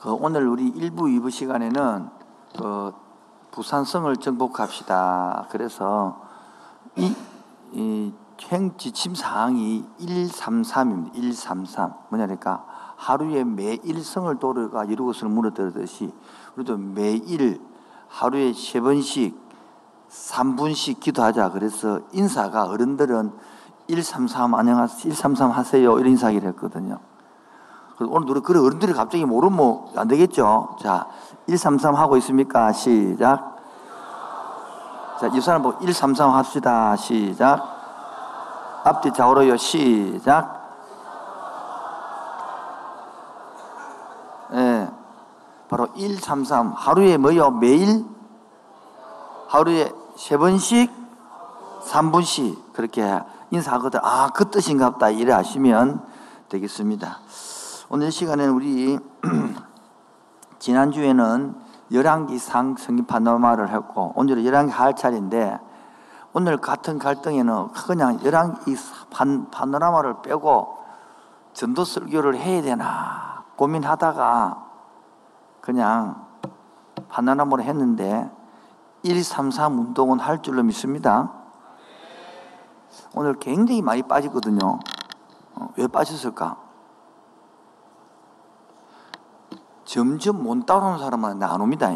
그 오늘 우리 1부, 2부 시간에는 그 부산성을 정복합시다. 그래서 이, 이 행지침 사항이 133입니다. 133. 뭐냐니까 하루에 매일 성을 도르가 이루것을 물어들듯이 우리도 매일 하루에 세 번씩 3분씩 기도하자. 그래서 인사가 어른들은 133 안녕하세요. 133 하세요. 이런 인사기를 했거든요. 그래서 오늘 우리 그래 어른들이 갑자기 모르면 안 되겠죠. 자, 133 하고 있습니까? 시작. 자, 이 사람 보고 133 합시다. 시작. 앞뒤 좌우로요. 시작. 예. 네. 바로 133 하루에 뭐요? 매일 하루에 세 번씩 3분씩 그렇게 인사하거든. 아, 그 뜻인가 보다. 이래 하시면 되겠습니다. 오늘 시간에는 우리 지난주에는 열왕기상 성경 파노마를 했고 오늘은 열왕기 할 차례인데 오늘 같은 갈등에는 그냥 열왕기 파노라마를 빼고 전도 설교를 해야 되나 고민하다가 그냥 파노라마를 했는데 133 운동은 할 줄로 믿습니다. 오늘 굉장히 많이 빠지거든요. 어, 왜 빠졌을까? 점점 못 따라오는 사람은 안 옵니다.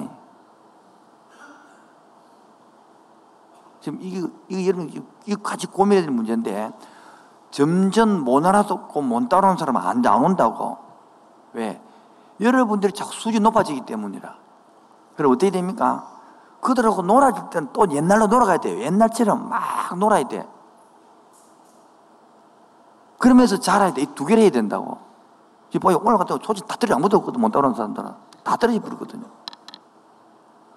지금 이게, 이게 여러분, 같이 고민해야 될 문제인데, 점점 못 알아듣고 못 따라오는 사람은 안, 안 온다고. 왜? 여러분들이 자꾸 수준이 높아지기 때문이라. 그럼 어떻게 됩니까? 그들하고 놀아줄 때는 또 옛날로 놀아가야 돼요. 옛날처럼 막 놀아야 돼. 그러면서 잘해야 돼. 이 두 개를 해야 된다고. 보여 올라갔다고 소식 다 떨어져 아무도 없거든 못 따라오는 사람들은. 다 떨어져 버리거든요.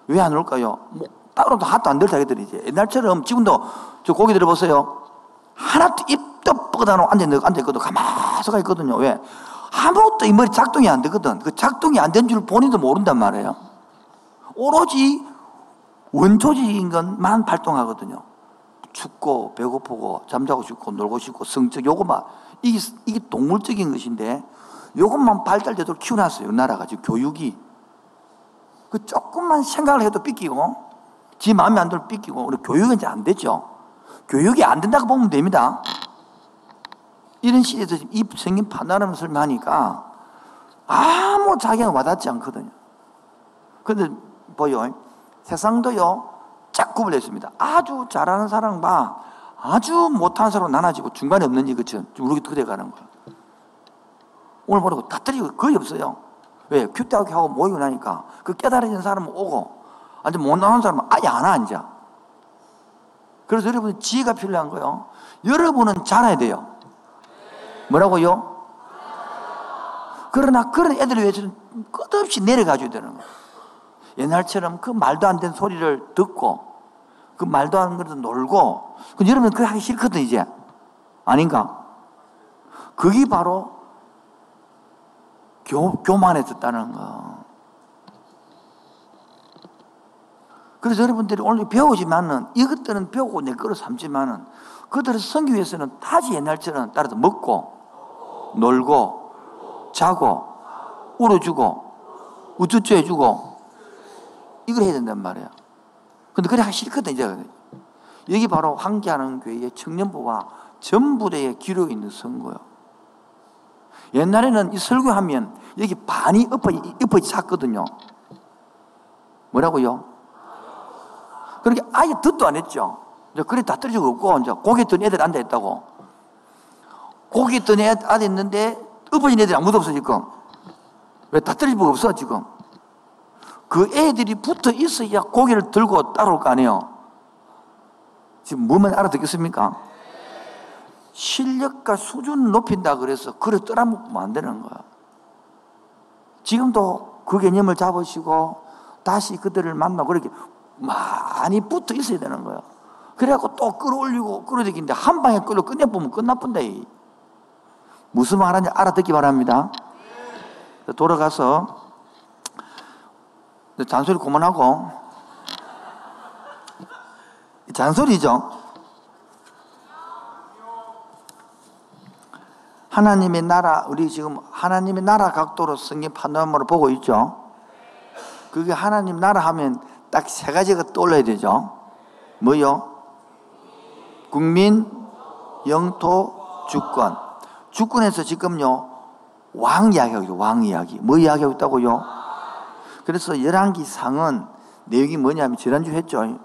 왜 안 올까요? 뭐 따로도 하도 안될 자기들이 이제. 옛날처럼 지금도 저 고기 들어보세요. 하나도 입도 뻗어놓고 앉아있거든. 가만히 가 있거든요. 왜? 아무것도 이 머리 작동이 안 되거든. 그 작동이 안 된 줄 본인도 모른단 말이에요. 오로지 원초적인 것만 발동하거든요. 춥고 배고프고 잠자고 싶고 놀고 싶고 성적 요거만. 이게, 이게 동물적인 것인데 이것만 발달되도록 키워놨어요. 나라가 지금 교육이. 그 조금만 생각을 해도 삐끼고, 지 마음에 안 들어 삐끼고, 우리 교육은 이제 안 되죠. 교육이 안 된다고 보면 됩니다. 이런 시대에서 이 생긴 파나라를 설명하니까 아무 자기가 와닿지 않거든요. 근데 보여. 세상도요, 쫙 구분했습니다. 아주 잘하는 사람과 아주 못하는 사람으로 나눠지고 중간에 없는지, 그쵸? 우리 그래 가는 거예요. 오늘 모르고 다 떨리고 거의 없어요. 왜? 큐대하게 하고 모이고 나니까 그 깨달아진 사람은 오고 아직 못 나오는 사람은 아예 안 앉아. 그래서 여러분 지혜가 필요한 거요. 여러분은 잘해야 돼요. 뭐라고요? 그러나 그런 애들을 위해서는 끝없이 내려가줘야 되는 거예요. 옛날처럼 그 말도 안 되는 소리를 듣고 그 말도 안 되는 것도 놀고 그 여러분 그거 하기 싫거든 이제 아닌가? 그게 바로 교, 교만해졌다는 거. 그래서 여러분들이 오늘 배우지만은 이것들은 배우고 내 거로 삼지만은 그들을 섬기 위해서는 타지 옛날처럼 따라서 먹고 놀고 자고 울어주고 우쭈쭈 해주고 이걸 해야 된단 말이야. 근데 그래 하기 싫거든 이제. 여기 바로 황기하는 교회의 청년부와 전부대의 기록이 있는 선거요. 옛날에는 이 설교하면 여기 반이 엎어, 엎어 찼거든요. 뭐라고요? 그렇게 아예 듣도 안 했죠. 그래 다 떨어지고 없고, 이제 고개 뜬 애들 앉아 있다고. 고개 뜬 애들 앉아 있는데 엎어진 애들이 아무도 없어, 지금. 왜 다 떨어지고 없어, 지금. 그 애들이 붙어 있어야 고개를 들고 따라올 거 아니에요. 지금 뭐만 알아듣겠습니까? 실력과 수준 높인다 그래서 그래 떠나먹으면 안 되는 거야. 지금도 그 개념을 잡으시고 다시 그들을 만나고 그렇게 많이 붙어 있어야 되는 거야. 그래갖고 또 끌어올리고 끌어들이는데 한 방에 끌어 끝내보면 끝나쁜데. 무슨 말 하는지 알아듣기 바랍니다. 돌아가서 잔소리 그만하고 잔소리죠. 하나님의 나라, 우리 지금 하나님의 나라 각도로 성경 파노라마로 보고 있죠. 그게 하나님 나라 하면 딱 세 가지가 떠올라야 되죠. 뭐요? 국민, 영토, 주권. 주권에서 지금요, 왕 이야기하고 있죠. 왕 이야기. 뭐 이야기하고 있다고요? 그래서 열왕기 상은 내용이 뭐냐면 지난주 했죠.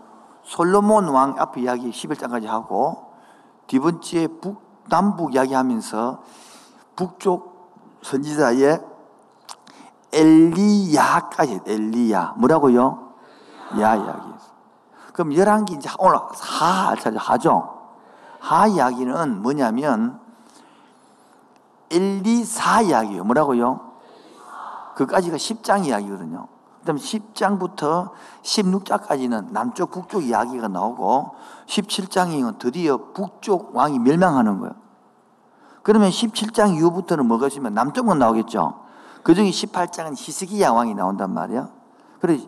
솔로몬 왕 앞에 이야기 11장까지 하고 뒤번째 북 남북 이야기하면서 북쪽 선지자의 엘리야까지 엘리야 뭐라고요? 야 이야기. 그럼 열왕기 이제 오늘 하 하죠. 하 이야기는 뭐냐면 엘리사 이야기예요. 뭐라고요? 그까지가 10장 이야기거든요. 그다음 10장부터 16장까지는 남쪽 북쪽 이야기가 나오고 17장이 드디어 북쪽 왕이 멸망하는 거예요. 그러면 17장 이후부터는 뭐가 있으면 남쪽은 나오겠죠. 그 중에 18장은 히스기야 왕이 나온단 말이에요. 그래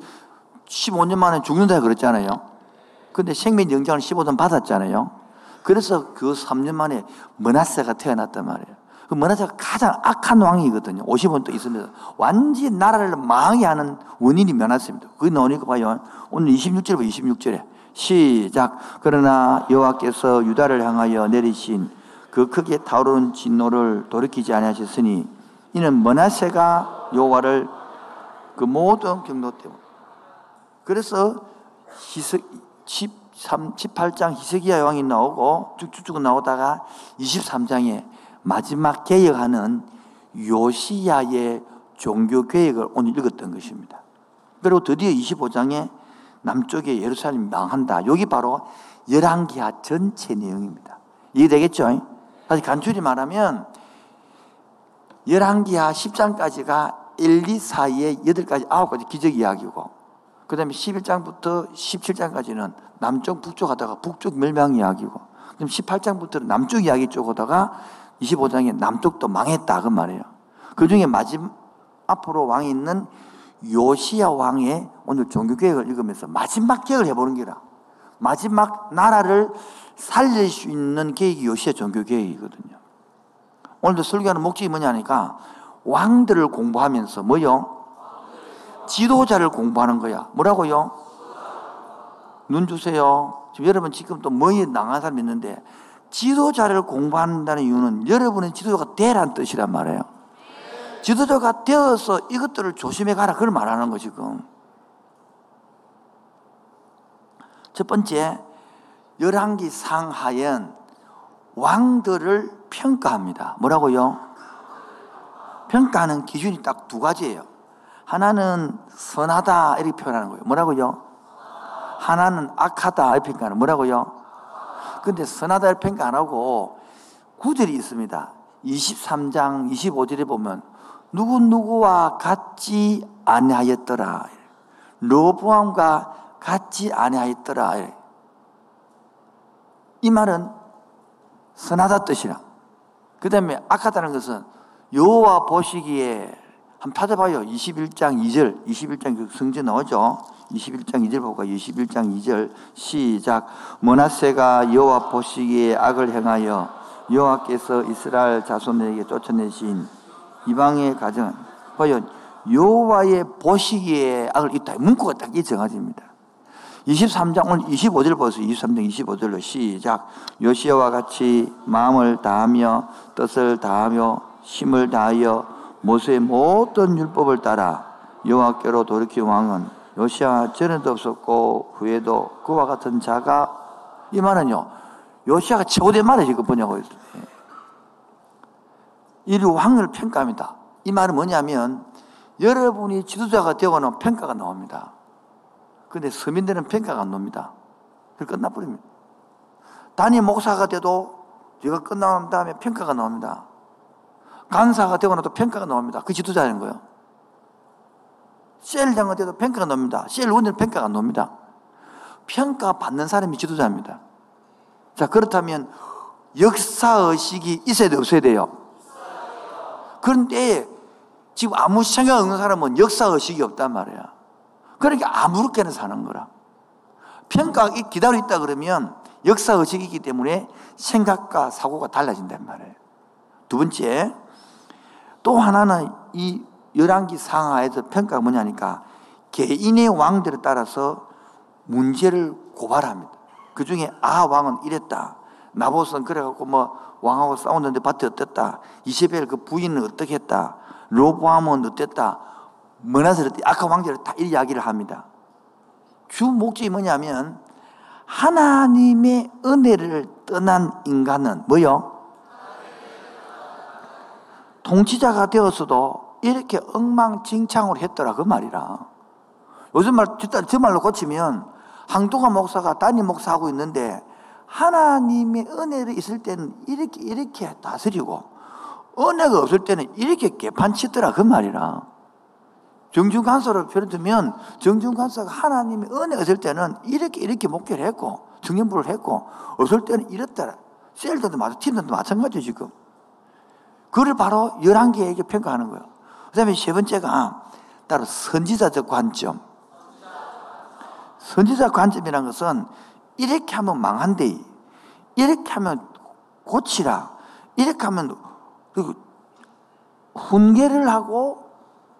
15년 만에 죽는다 그랬잖아요. 근데 생명 영장을 15년 받았잖아요. 그래서 그 3년 만에 머나세가 태어났단 말이에요. 그 머나세가 가장 악한 왕이거든요. 50원 또 있습니다. 완전히 나라를 망하게 하는 원인이 면났습니다. 그게 나오니까 봐요. 오늘 26절부터 26절에 시작. 그러나 여호와께서 유다를 향하여 내리신 그 크게 타오르는 진노를 돌이키지 아니하셨으니 이는 머나세가 여호와를 그 모든 경로 때문에 그래서 히스, 13, 18장 히스기야 왕이 나오고 쭉쭉쭉 나오다가 23장에 마지막 개혁하는 요시야의 종교 개혁을 오늘 읽었던 것입니다. 그리고 드디어 25장에 남쪽에 예루살렘이 망한다. 여기 바로 열왕기하 전체 내용입니다. 이해되겠죠? 다시 간추리 말하면 열왕기하 10장까지가 1, 2, 4의 8가지, 9가지 기적 이야기고 그 다음에 11장부터 17장까지는 남쪽, 북쪽 하다가 북쪽 멸망 이야기고 그럼 18장부터는 남쪽 이야기 쪽 하다가 25장에 남쪽도 망했다 그 말이에요. 그 중에 마지막 앞으로 왕이 있는 요시야 왕의 오늘 종교 계획을 읽으면서 마지막 계획을 해보는 게라. 마지막 나라를 살릴 수 있는 계획이 요시야 종교 계획이거든요. 오늘도 설교하는 목적이 뭐냐니까 왕들을 공부하면서 뭐요? 지도자를 공부하는 거야. 뭐라고요? 눈 주세요. 지금 여러분 지금 또 뭐에 나간 사람 있는데 지도자를 공부한다는 이유는 여러분의 지도자가 되란 뜻이란 말이에요. 지도자가 되어서 이것들을 조심해 가라. 그걸 말하는 거 지금. 첫 번째, 열왕기 상하연 왕들을 평가합니다. 뭐라고요? 평가하는 기준이 딱 두 가지예요. 하나는 선하다 이렇게 표현하는 거예요. 뭐라고요? 하나는 악하다 이렇게 평가하는 뭐라고요? 근데 선하다를 평가 안 하고 구절이 있습니다. 23장 25절에 보면 누구누구와 같지 아니하였더라. 로보암과 같지 아니하였더라. 이 말은 선하다 뜻이라. 그 다음에 악하다는 것은 여호와 보시기에 한번 찾아봐요. 21장 2절, 21장 그 성전 나오죠. 21장 2절 보고 21장 2절 시작. 머나세가 여호와 보시기에 악을 행하여 여호와께서 이스라엘 자손에게 쫓아내신 이방의 가정. 과연 여호와의 보시기에 악을 있다. 문구가 딱이 정해집니다. 23장 오늘 25절 보세요. 23장 25절로 시작. 요시아와 같이 마음을 다하며 뜻을 다하며 힘을 다하여 모세의 모든 율법을 따라 여호와께로 돌이킨 왕은 요시아 전에도 없었고 후에도 그와 같은 자가 이 말은요. 요시아가 최고된 말이 지금 뭐냐고 이 왕을 평가합니다. 이 말은 뭐냐면 여러분이 지도자가 되거나 평가가 나옵니다. 근데 서민들은 평가가 안 납니다. 그 끝나버립니다. 단임 목사가 돼도 제가 끝난 다음에 평가가 나옵니다. 간사가 되고 나도 평가가 나옵니다. 그 지도자인 거예요. 셀장가 돼도 평가가 나옵니다. 셀 원들 평가가 나옵니다. 평가받는 사람이 지도자입니다. 자, 그렇다면 역사의식이 있어야 돼, 없어야 돼요? 그런데 지금 아무 생각 없는 사람은 역사의식이 없단 말이야. 그러니까 아무렇게나 사는 거라. 평가가 기다려 있다 그러면 역사의식이 있기 때문에 생각과 사고가 달라진단 말이에요. 두 번째, 또 하나는 이 열왕기 상하에서 평가가 뭐냐니까 개인의 왕들에 따라서 문제를 고발합니다. 그 중에 아 왕은 이랬다. 나봇은 그래갖고 뭐 왕하고 싸웠는데 밭이 어땠다. 이세벨 그 부인은 어떻게 했다. 로보암은 어땠다. 머나스를 아까 왕들을 다 이야기를 합니다. 주 목적이 뭐냐면 하나님의 은혜를 떠난 인간은 뭐요? 통치자가 되었어도 이렇게 엉망진창으로 했더라 그 말이라. 요즘 말, 저 말로 고치면 항도가 목사가 담임 목사하고 있는데 하나님의 은혜를 있을 때는 이렇게 이렇게 다스리고 은혜가 없을 때는 이렇게 개판치더라 그 말이라. 정중간사를 표현 들면 정중간사가 하나님의 은혜가 있을 때는 이렇게 이렇게 목회를 했고 청년부를 했고 없을 때는 이렇더라. 셀들도 마찬 팀들도 마찬가지죠 지금. 그를 바로 열한 개에게 평가하는 거예요. 그 다음에 세 번째가 따로 선지자적 관점. 선지자 관점이라는 것은 이렇게 하면 망한데, 이렇게 하면 고치라, 이렇게 하면 훈계를 하고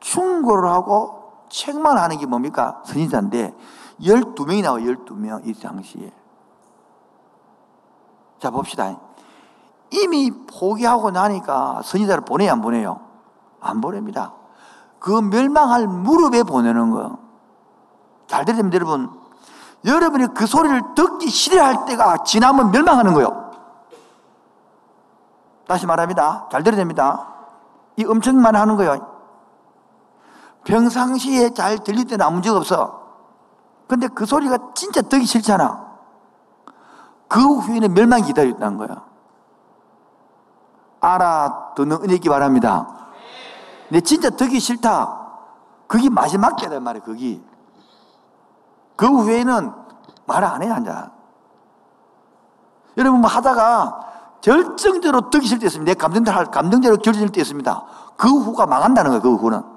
충고를 하고 책만 하는 게 뭡니까? 선지자인데 12명이 나와 12명 이 당시에. 자 봅시다. 이미 포기하고 나니까 선지자를 보내야 안 보내요? 안 보냅니다. 그 멸망할 무릎에 보내는 거예요. 잘 들으면 여러분, 여러분이 그 소리를 듣기 싫어할 때가 지나면 멸망하는 거예요. 다시 말합니다. 잘 들어야 됩니다. 이 엄청 많이 하는 거예요. 평상시에 잘 들릴 때는 아무 문제가 없어. 근데 그 소리가 진짜 듣기 싫잖아. 그 후에는 멸망이 기다렸다는 거야. 알아듣는 은혜 있기 바랍니다. 내 진짜 듣기 싫다. 그게 마지막 때란 말이야, 그게. 그 후에는 말을 안 해, 앉아. 여러분, 뭐 하다가 결정적으로 듣기 싫을 때 있습니다. 내 감정대로, 결정될 때 있습니다. 그 후가 망한다는 거예요, 그 후는.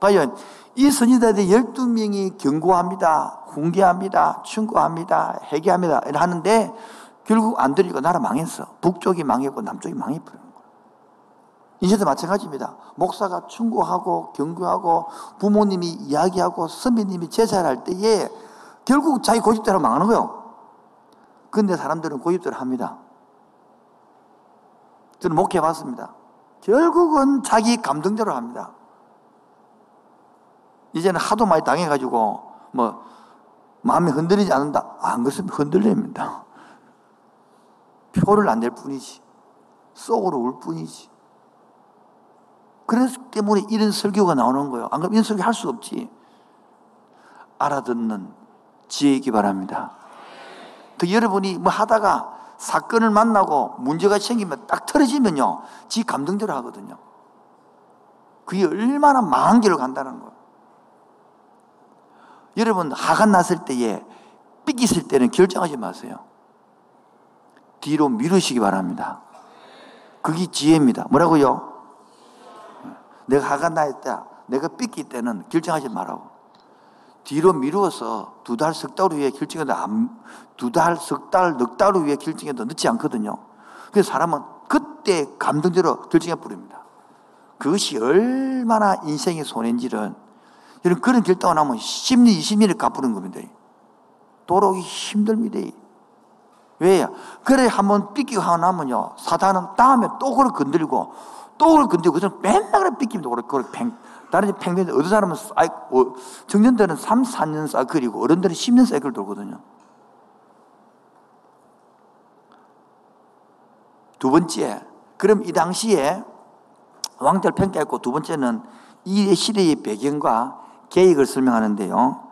과연 이 선지자들 12명이 경고합니다. 훈계합니다. 충고합니다. 회개합니다. 하는데 결국 안 들리고 나라 망했어. 북쪽이 망했고 남쪽이 거야. 이제도 마찬가지입니다. 목사가 충고하고 경고하고 부모님이 이야기하고 선배님이 제사를 할 때에 결국 자기 고집대로 망하는 거예요. 근데 사람들은 고집대로 합니다. 저는 목회 봤습니다. 결국은 자기 감정대로 합니다. 이제는 하도 많이 당해가지고 뭐 마음이 흔들리지 않는다. 안 그렇습니다. 흔들립니다. 표를 안 낼 뿐이지. 속으로 울 뿐이지. 그래서 때문에 이런 설교가 나오는 거예요. 안 그러면 이런 설교 할 수 없지. 알아듣는 지혜이기 바랍니다. 또 여러분이 뭐 하다가 사건을 만나고 문제가 생기면 딱 틀어지면요. 지 감정대로 하거든요. 그게 얼마나 망한 길을 간다는 거예요. 여러분, 하간 났을 때에 삐끼을 때는 결정하지 마세요. 뒤로 미루시기 바랍니다. 그게 지혜입니다. 뭐라고요? 내가 하간 나했다. 내가 삐끼 때는 결정하지 말라고. 뒤로 미루어서 두 달, 석 달 후에 결정해도 두 달, 석 달, 넉 달 후에 결정해도 늦지 않거든요. 그래서 사람은 그때 감정대로 결정해 버립니다. 그것이 얼마나 인생의 손해인지를 여러분 그런 결정을 하면 10년, 20년을 갚는 겁니다. 돌아오기 힘듭니다. 왜요? 그래 한번 삐끼고 하고 나면요. 사단은 다음에 또 그걸 건들고 또 그걸 건들고 그래서 맨날 그래 그걸, 그걸 팽. 다른 팽팽 어떤 사람은 사이, 어, 청년들은 3, 4년 사이클이고 어른들은 10년 사이클 돌거든요. 두 번째, 그럼 이 당시에 왕들 평가했고 두 번째는 이 시대의 배경과 계획을 설명하는데요.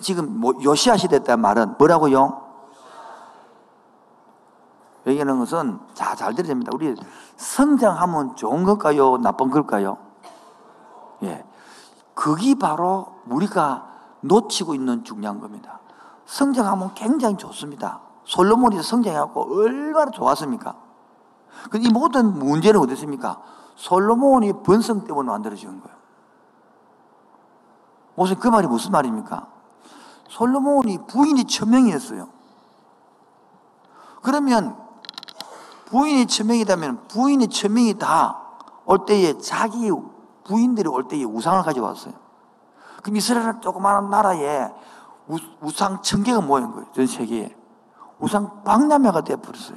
지금 뭐 요시아 시대 때 말은 뭐라고요? 얘기하는 것은 자, 잘 들어야 됩니다. 우리 성장하면 좋은 걸까요? 나쁜 걸까요? 예. 그게 바로 우리가 놓치고 있는 중요한 겁니다. 성장하면 굉장히 좋습니다. 솔로몬이 성장하고 얼마나 좋았습니까? 이 모든 문제는 어떻습니까? 솔로몬이 번성 때문에 만들어진 거예요. 무슨 그 말이 무슨 말입니까? 솔로몬이 부인이 천명이었어요. 그러면 부인이 천명이다면 부인이 천명이 다 올 때에 자기 부인들이 올 때에 우상을 가져왔어요. 그럼 이스라엘은 조그마한 나라에 우, 상 천개가 모인 거예요. 전 세계에. 우상 박람회가 되어버렸어요.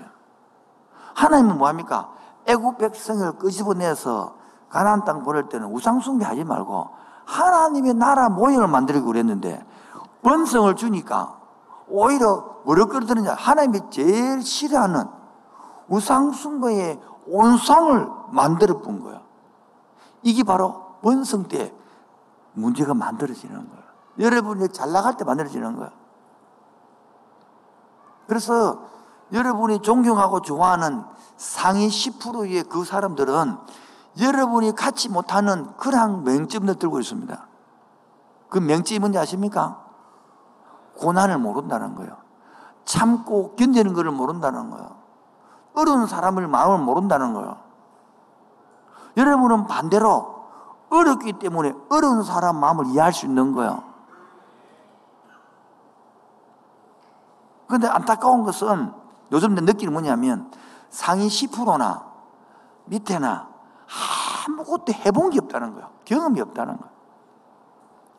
하나님은 뭐합니까? 애국 백성을 끄집어내서 가나안 땅 보낼 때는 우상 숭배하지 말고 하나님의 나라 모형을 만들고 그랬는데 번성을 주니까 오히려 어렵거든요. 하나님이 제일 싫어하는 우상 숭배의 온상을 만들어 본 거야. 이게 바로 번성 때 문제가 만들어지는 거야. 여러분이 잘 나갈 때 만들어지는 거야. 그래서 여러분이 존경하고 좋아하는 상위 10%의 그 사람들은 여러분이 갖지 못하는 그러한 맹점을 들고 있습니다. 그 맹점이 뭔지 아십니까? 고난을 모른다는 거예요. 참고 견디는 것을 모른다는 거예요. 어려운 사람을 마음을 모른다는 거예요. 여러분은 반대로 어렵기 때문에 어려운 사람 마음을 이해할 수 있는 거예요. 그런데 안타까운 것은 요즘 내 느끼는 뭐냐면 상위 10%나 밑에나 아무것도 해본 게 없다는 거예요. 경험이 없다는 거예요.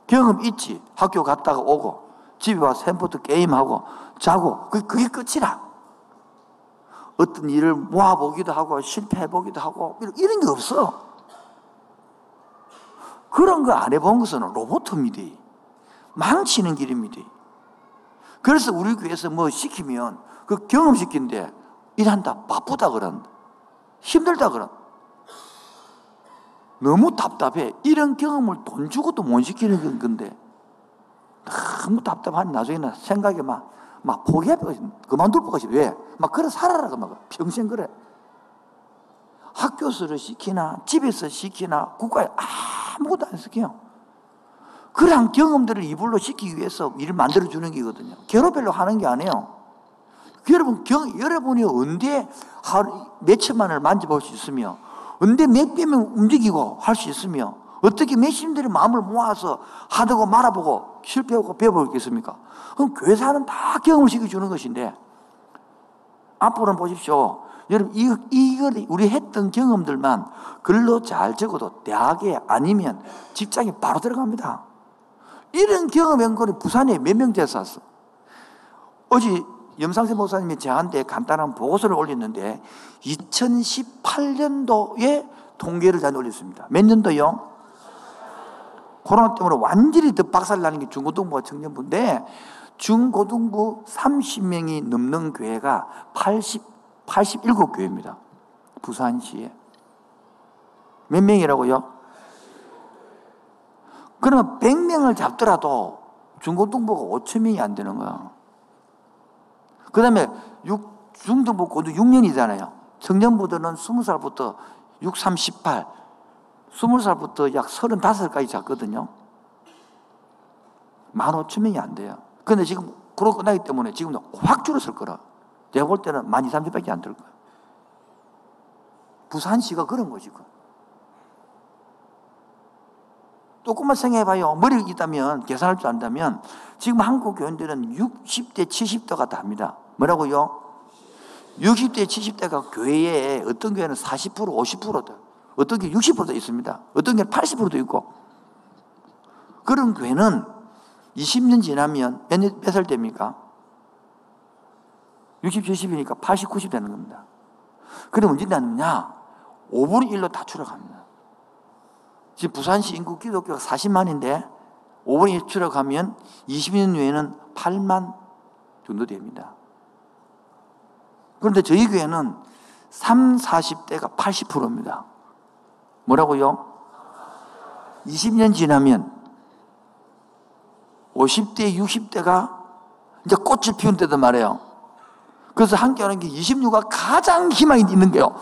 경험 있지. 학교 갔다가 오고 집에 와서 햄버터 게임하고 자고 그, 그게 끝이라. 어떤 일을 모아보기도 하고 실패해보기도 하고 이런 게 없어. 그런 거 안 해본 것은 로봇입니다. 망치는 길입니다. 그래서 우리 교회에서 뭐 시키면 그 경험시킨데 일한다 바쁘다 그런다. 힘들다 그런. 너무 답답해. 이런 경험을 돈 주고도 못 시키는 건데 너무 답답하니 나중에는 생각이 막, 막 포기해. 그만둘 것 같이. 왜? 막 그래 살아라. 막 평생 그래. 학교에서 시키나, 집에서 시키나, 국가에 아무것도 안 시켜요. 그러한 경험들을 이불로 시키기 위해서 일을 만들어주는 게거든요. 결호별로 하는 게 아니에요. 여러분, 경, 여러분이 언제 하루 몇 천만을 만져볼 수 있으며, 언제 몇 배면 움직이고 할 수 있으며, 어떻게 몇십들이 마음을 모아서 하다고 말아보고 실패하고 배워보겠습니까? 그럼 교회사는 다 경험을 시켜주는 것인데, 앞으로는 보십시오. 여러분, 이, 이걸 우리 했던 경험들만 글로 잘 적어도 대학에 아니면 직장에 바로 들어갑니다. 이런 경험 연구는 부산에 몇 명째 샀어. 어제 염상세 목사님이 저한테 간단한 보고서를 올렸는데 2018년도에 통계를 잘 올렸습니다. 몇 년도요? 코로나 때문에 완전히 더 박살나는 게 중고등부와 청년부인데 중고등부 30명이 넘는 교회가 80, 87교회입니다. 부산시에. 몇 명이라고요? 그러면 100명을 잡더라도 중고등부가 5천 명이 안 되는 거야. 그 다음에 중등부 고등 6년이잖아요. 청년부들은 20살부터 6, 3, 18, 20살부터 약 35살까지 잡거든요. 15,000명이 안 돼요. 근데 지금 그러고 끝나기 때문에 지금 확 줄었을 거라. 내가 볼 때는 12,000, 30밖에 안 될 거야. 부산시가 그런 거지. 조금만 생각해봐요. 머리가 있다면, 계산할 줄 안다면, 지금 한국 교인들은 60대, 70대가 답니다. 뭐라고요? 60대, 70대가 교회에 어떤 교회는 40%, 50%다. 어떤 게 60%도 있습니다. 어떤 게 80%도 있고. 그런 교회는 20년 지나면 몇, 몇살 됩니까? 60, 70이니까 80, 90 되는 겁니다. 그럼 언제 되느냐? 5분의 1로 다 추락합니다. 지금 부산시 인구 기독교가 40만인데 5분의 1 추락하면 20년 후에는 8만 정도 됩니다. 그런데 저희 교회는 3, 40대가 80%입니다. 뭐라고요? 20년 지나면 50대, 60대가 이제 꽃을 피운 때도 말해요. 그래서 함께 하는 게 26가 가장 희망이 있는 게요.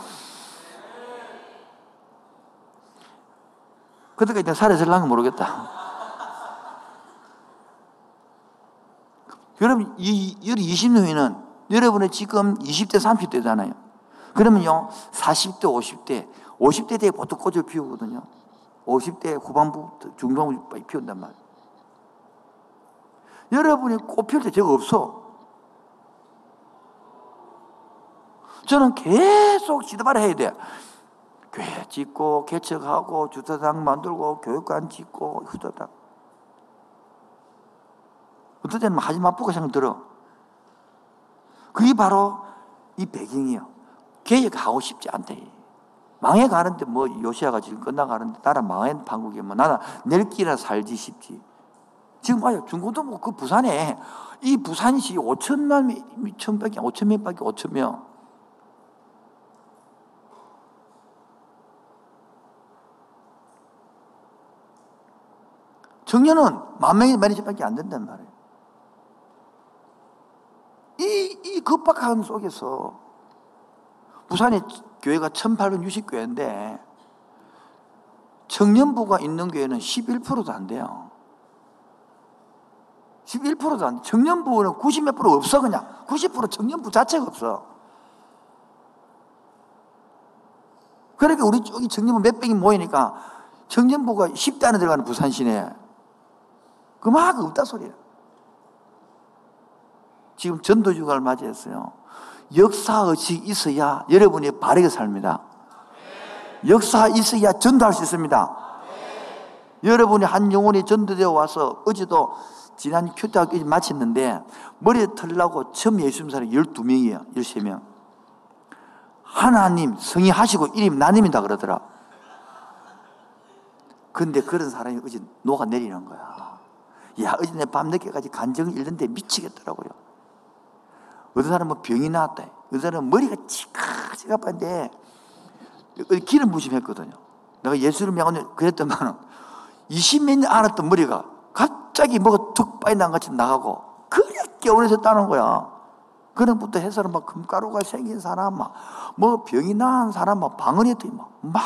그때까지 내가 살아있을랑가 모르겠다. 여러분, 이, 20년 후에는 여러분의 지금 20대, 30대잖아요. 그러면요, 40대, 50대, 50대 때 보통 꽃을 피우거든요. 50대 후반부, 중반부 피운단 말이에요. 여러분이 꽃 피울 때 저거 없어. 저는 계속 지도발을 해야 돼. 교회 짓고, 개척하고, 주차장 만들고, 교육관 짓고, 후다닥. 어떨 때는 하지 마쁘고 생각 들어. 그게 바로 이 배경이요. 개혁하고 싶지 않대. 망해가는데 뭐 요시아가 지금 끝나가는데 나라 망한 판국에 뭐 나라 낼 길이나 살지 싶지. 지금 봐요. 중고도 뭐 그 부산에 이 부산시 5천만 천밖에 5천 명밖에 5천 명. 청년은 만 명이 만이밖에 안 된단 말이에요. 이, 이 급박한 속에서 부산에 교회가 1860교회인데 청년부가 있는 교회는 11%도 안 돼요. 11%도 안 돼. 청년부는 90몇 프로 없어 그냥. 90% 청년부 자체가 없어. 그러니까 우리 쪽이 청년부 몇 백이 모이니까 청년부가 10대 안에 들어가는 부산 시내 그만큼 없다 소리야. 지금 전도주간을 맞이했어요. 역사의식이 있어야 여러분이 바르게 삽니다. 역사 있어야 전도할 수 있습니다. 여러분이 한 영혼이 전도되어 와서 어제도 지난 큐트학교 마쳤는데 머리 털라고 처음 예수 믿는 사람이 12명이에요. 13명. 하나님 성의하시고 이름 나님이다 그러더라. 근데 그런 사람이 어제 녹아내리는 거야. 야, 어제 내 밤늦게까지 간증을 읽는데 미치겠더라고요. 어떤 사람은 병이 나왔다. 어떤 사람은 머리가 치카치카한데 기름 부심했거든요. 내가 예수를 명하는 그랬더만 20몇 년 알았던 머리가 갑자기 뭐가 툭 빠져난 같이 나가고 그래 깨어있었다는 거야. 그런부터 해서는 막 금가루가 생긴 사람, 막, 뭐 병이 난 사람, 막 방언이 막, 막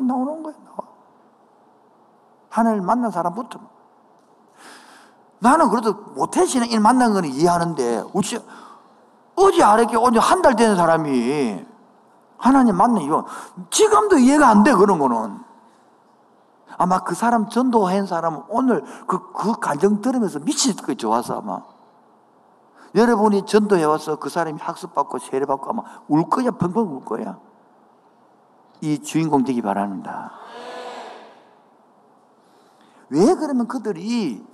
나오는 거야. 나와. 하나님 만난 사람부터. 나는 그래도 모태신의 일 만난 거는 이해하는데, 어찌, 어제 아래게 어제 한달 된 사람이 하나님 만나 이거 지금도 이해가 안 돼, 그런 거는. 아마 그 사람 전도한 사람은 오늘 그, 그 가정 들으면서 미칠 거 좋아서 아마. 여러분이 전도해 와서 그 사람이 학습받고 세례받고 아마 울 거야, 펑펑 울 거야. 이 주인공 되기 바랍니다. 왜 그러면 그들이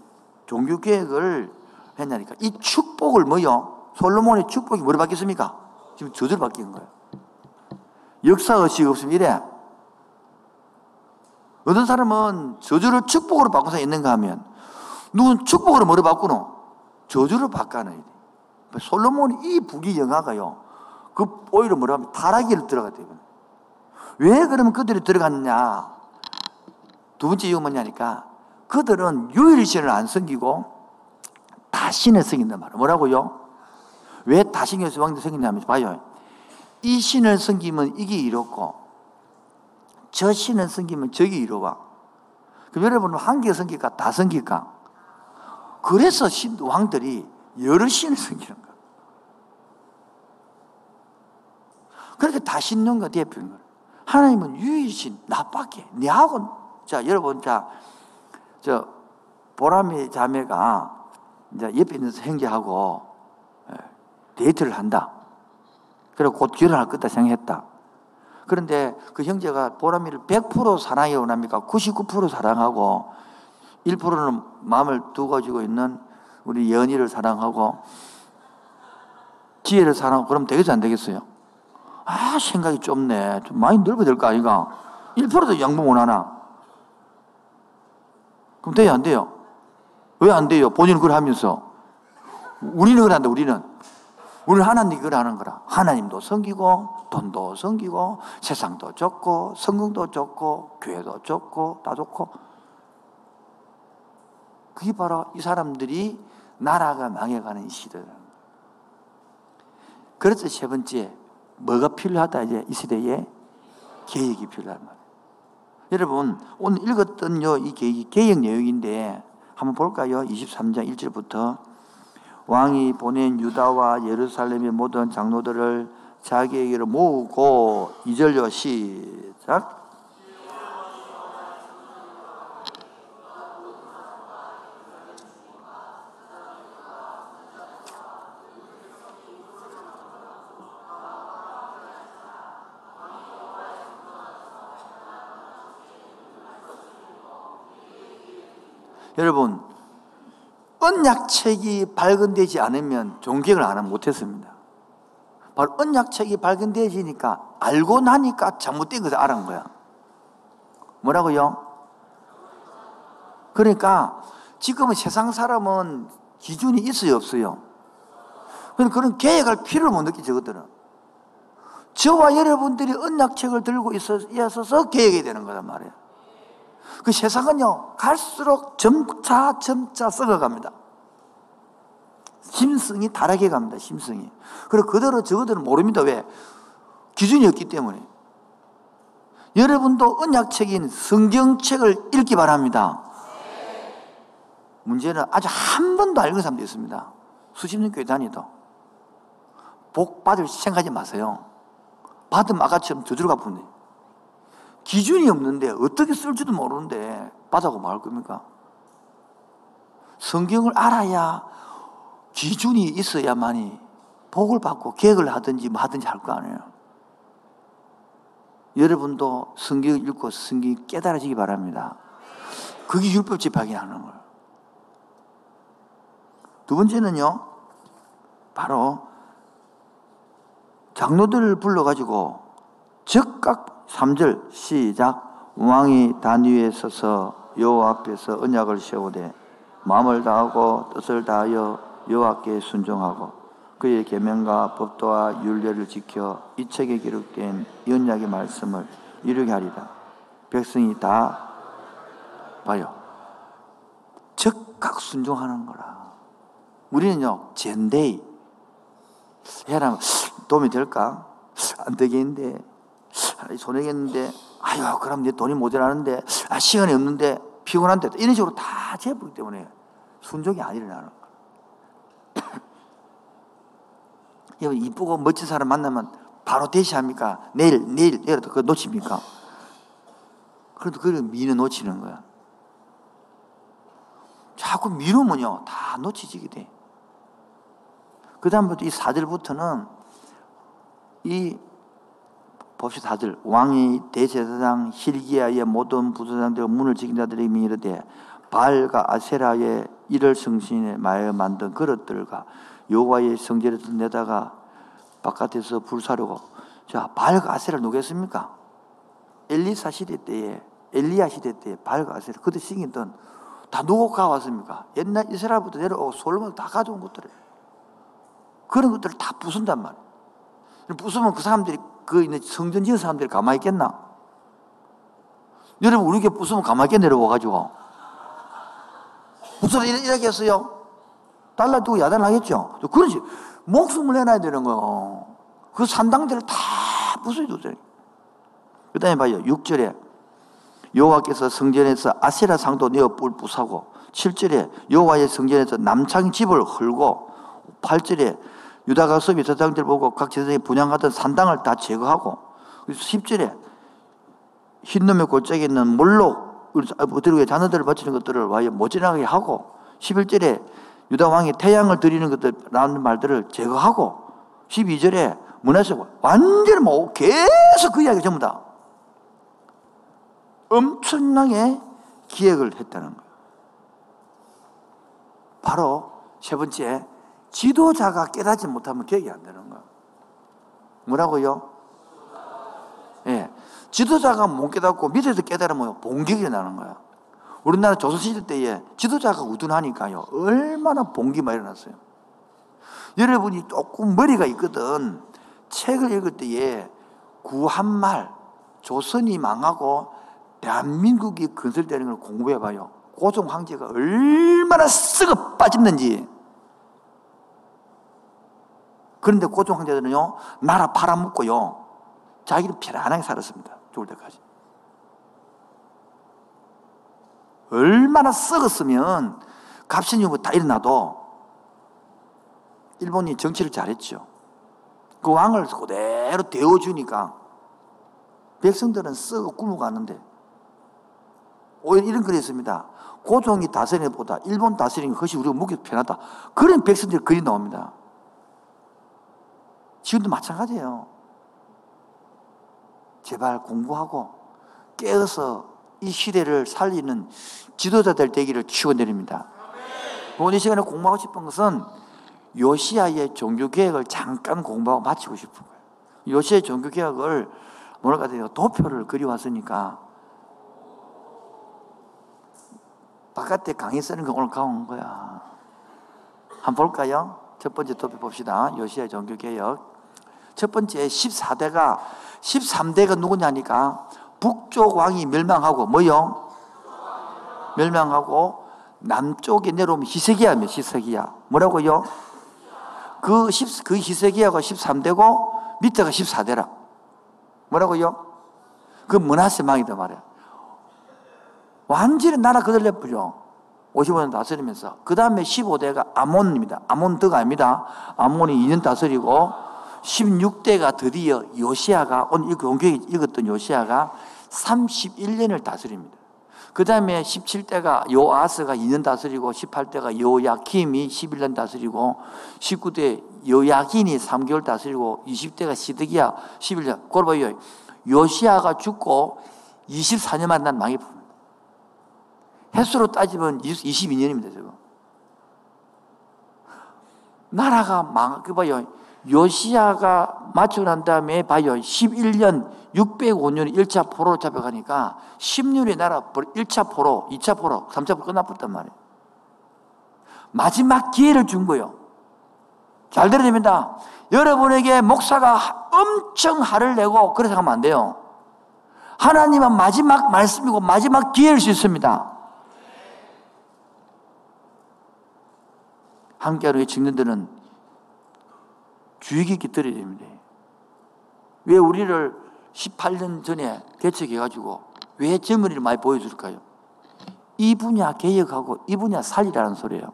종교개혁을 했냐니까. 이 축복을 뭐요? 솔로몬의 축복이 뭐로 바뀌었습니까? 지금 저주로 바뀐 거예요. 역사의식 없으면 이래. 어떤 사람은 저주를 축복으로 바꿔서 있는가 하면, 누군 축복으로 뭐로 바꾸노? 저주로 바꿔놔야 돼. 솔로몬이 이 부귀 영화가요, 그 오히려 뭐라 하면 타락기를 들어갔대요. 왜 그러면 그들이 들어갔느냐? 두 번째 이유가 뭐냐니까, 그들은 유일신을 안 섬기고 다신을 섬긴단 말이에요. 뭐라고요? 왜 다신을 섬기냐면, 봐요. 이 신을 섬기면 이게 이렇고, 저 신을 섬기면 저기 이루와. 그럼 여러분은 한 개 섬길까? 다 섬길까? 그래서 신, 왕들이 여러 신을 섬기는 거야. 그렇게 다 신는 거 대표인 거야. 하나님은 유일신, 나밖에, 내하고, 자, 여러분, 자, 저, 보람이 자매가 이제 옆에 있는 형제하고 예, 데이트를 한다. 그리고 곧 결혼할 거다 생각했다. 그런데 그 형제가 보람이를 100% 사랑해 원합니까? 99% 사랑하고 1%는 마음을 두고 지고 있는 우리 연희를 사랑하고 지혜를 사랑하고 그럼 되겠어 안 되겠어요? 아 생각이 좁네. 좀 많이 넓어야 될 거 아이가? 1%도 양보 못 하나? 그럼 돼요 안 돼요? 왜 안 돼요? 본인은 그걸 하면서 우리는 그걸 한다 우리는 우리는 하나님 그걸 하는 거라. 하나님도 섬기고, 돈도 섬기고, 세상도 좋고, 성공도 좋고, 교회도 좋고, 다 좋고. 그게 바로 이 사람들이 나라가 망해가는 시대다. 그래서 세 번째, 뭐가 필요하다, 이제 이 시대에? 계획이 필요한 말이에요. 여러분, 오늘 읽었던 요, 이 개혁 내용인데, 한번 볼까요? 23장 1절부터. 왕이 보낸 유다와 예루살렘의 모든 장로들을 자기에게로 모으고 이절여 시작. 여러분 언약책이 발견되지 않으면 종격을 안 못했습니다. 바로 언약책이 발견되지니까 알고 나니까 잘못된 것을 알은 거야. 뭐라고요? 그러니까 지금은 세상 사람은 기준이 있어요, 없어요? 그런 계획할 필요를 못 느끼죠, 그들은. 저와 여러분들이 언약책을 들고 있어서 계획이 되는 거란 말이에요. 그 세상은요, 갈수록 점차 점차 썩어갑니다. 심성이 다르게 갑니다, 심성이. 그리고 그대로 저거들은 모릅니다. 왜? 기준이 없기 때문에. 여러분도 언약책인 성경책을 읽기 바랍니다. 문제는 아주 한 번도 알는 사람도 있습니다. 수십 년 교회 다니도. 복 받을 생각하지 마세요. 받으면 아까처럼 저주로 갚은데. 기준이 없는데 어떻게 쓸지도 모르는데 받아고 말 겁니까? 성경을 알아야 기준이 있어야만이 복을 받고 계획을 하든지 뭐 하든지 할 거 아니에요. 여러분도 성경을 읽고 성경이 깨달아지기 바랍니다. 그게 율법 하는 거예요. 두 번째는요, 바로 장로들을 불러가지고 즉각 3절 시작 왕이 단 위에 서서 여호와 앞에서 언약을 세우되 마음을 다하고 뜻을 다하여 여호와께 순종하고 그의 계명과 법도와 율례를 지켜 이 책에 기록된 언약의 말씀을 이루게 하리라. 백성이 다 봐요. 즉각 순종하는 거라. 우리는요, 젠데이. 해라면 도움이 될까? 안 되겠는데. 손해겠는데. 아유, 그럼 내 돈이 모자라는데. 아, 시간이 없는데. 피곤한데. 이런 식으로 다 재보기 때문에 순종이 안 일어나는. 여러분, 이쁘고 멋진 사람 만나면 바로 대시합니까? 내일, 내일, 내일도 그거 놓칩니까? 그래도 그걸 미는 놓치는 거야. 자꾸 미루면요, 다 놓치지게 돼. 그 다음부터 이 4절부터는 이 봅시다 다들 왕이 대제사장 힐기야의 모든 부사장들 문을 지킨 자들이 이르되 발과 아세라의 이를 성신에 마에 만든 그릇들과 여호와의 성전에서 내다가 바깥에서 불사르고 자 발과 아세라 누구였습니까? 엘리사 시대 때에 엘리야 시대 때에 발과 아세라 그때 싱이던 다 누구 가 왔습니까? 옛날 이스라엘부터 내려오고 솔로몬 다 가져온 것들이에요. 그런 것들을 다 부순단 말이에요. 부수면 그 사람들이 그 있는 성전 지은 사람들이 가만히 있겠나? 여러분, 우리 교 부수면 가만히 있게 내려와가지고. 부수면 이렇게 했어요. 달라두고 야단하겠죠? 그러지. 목숨을 내놔야 되는 거예요. 그 산당들을 다 부숴도 돼. 그 다음에 봐요. 6절에 여호와께서 성전에서 아세라 상도 내어 뿔 부사고 7절에 여호와의 성전에서 남창 집을 헐고 8절에 유다가 섭이 저장들 보고 각 제사장이 분양하던 산당을 다 제거하고 10절에 흰놈의 골짜기에 있는 몰록 그리고 자녀들을 바치는 것들을 와에 모진하게 하고 11절에 유다 왕이 태양을 드리는 것들라는 말들을 제거하고 12절에 문에서 완전히 뭐 계속 그 이야기 전부 다 엄청나게 기획을 했다는 거예요. 바로 세 번째 지도자가 깨닫지 못하면 계획이 안 되는 거야. 뭐라고요? 예. 네. 지도자가 못 깨닫고 밑에서 깨달으면 봉기가 나는 거야. 우리나라 조선시대 때에 지도자가 우둔하니까요. 얼마나 봉기만 일어났어요. 여러분이 조금 머리가 있거든. 책을 읽을 때에 구한말, 조선이 망하고 대한민국이 건설되는 걸 공부해 봐요. 고종 황제가 얼마나 썩어 빠졌는지. 그런데 고종 황제들은요, 나라 팔아먹고요, 자기는 편안하게 살았습니다. 죽을 때까지. 얼마나 썩었으면 갑신유무 다 일어나도 일본이 정치를 잘했죠. 그 왕을 그대로 데워주니까 백성들은 썩어 굶어가는데 오히려 이런 글이 있습니다. 고종이 다스리는 보다 일본 다스리는 것이 우리가 묵기 편하다. 그런 백성들이 글이 나옵니다. 지금도 마찬가지예요. 제발 공부하고 깨어서 이 시대를 살리는 지도자들 되기를 축원드립니다. 오늘 시간에 공부하고 싶은 것은 요시아의 종교 개혁을 잠깐 공부하고 마치고 싶은 거예요. 요시아의 종교 개혁을 뭐랄까 도표를 그려왔으니까 바깥에 강의 쓰는 거 오늘 가온 거야. 한번 볼까요? 첫 번째 도표 봅시다. 요시아 종교 개혁. 첫 번째 14대가 13대가 누구냐니까 북쪽 왕이 멸망하고 뭐요? 멸망하고 남쪽에 내려오면 히스기야입니다. 히스기야. 뭐라고요? 그, 10, 그 히스기야가 13대고 밑에가 14대라. 뭐라고요? 그 문하세 망이다 말이야. 완전히 나라 그들 내버려. 55년 다스리면서. 그 다음에 15대가 아몬입니다. 아몬드가 아닙니다. 아몬이 2년 다스리고 16대가 드디어 요시아가 오늘 용교에 읽었던 요시아가 31년을 다스립니다. 그 다음에 17대가 요아스가 2년 다스리고 18대가 요야킴이 11년 다스리고 19대 요야긴이 3개월 다스리고 20대가 시드기야 11년. 그걸 봐요. 요시아가 죽고 24년만 난 망해 봅니다. 횟수로 따지면 22년입니다, 지금. 나라가 망, 그 봐요. 요시아가 맞추고 난 다음에 봐요. 11년, 605년 1차 포로로 잡혀가니까 10년의 나라 1차 포로, 2차 포로, 3차 포로 끝나버렸단 말이에요. 마지막 기회를 준 거예요. 잘 들어야 됩니다. 여러분에게 목사가 엄청 화를 내고 그렇게 생각하면 안 돼요. 하나님은 마지막 말씀이고 마지막 기회일 수 있습니다. 함께하는 직년들은 주의 깊게 들어야 됩니다. 왜 우리를 18년 전에 개척해가지고 왜 젊은이를 많이 보여줄까요? 이 분야 개혁하고 이 분야 살리라는 소리예요.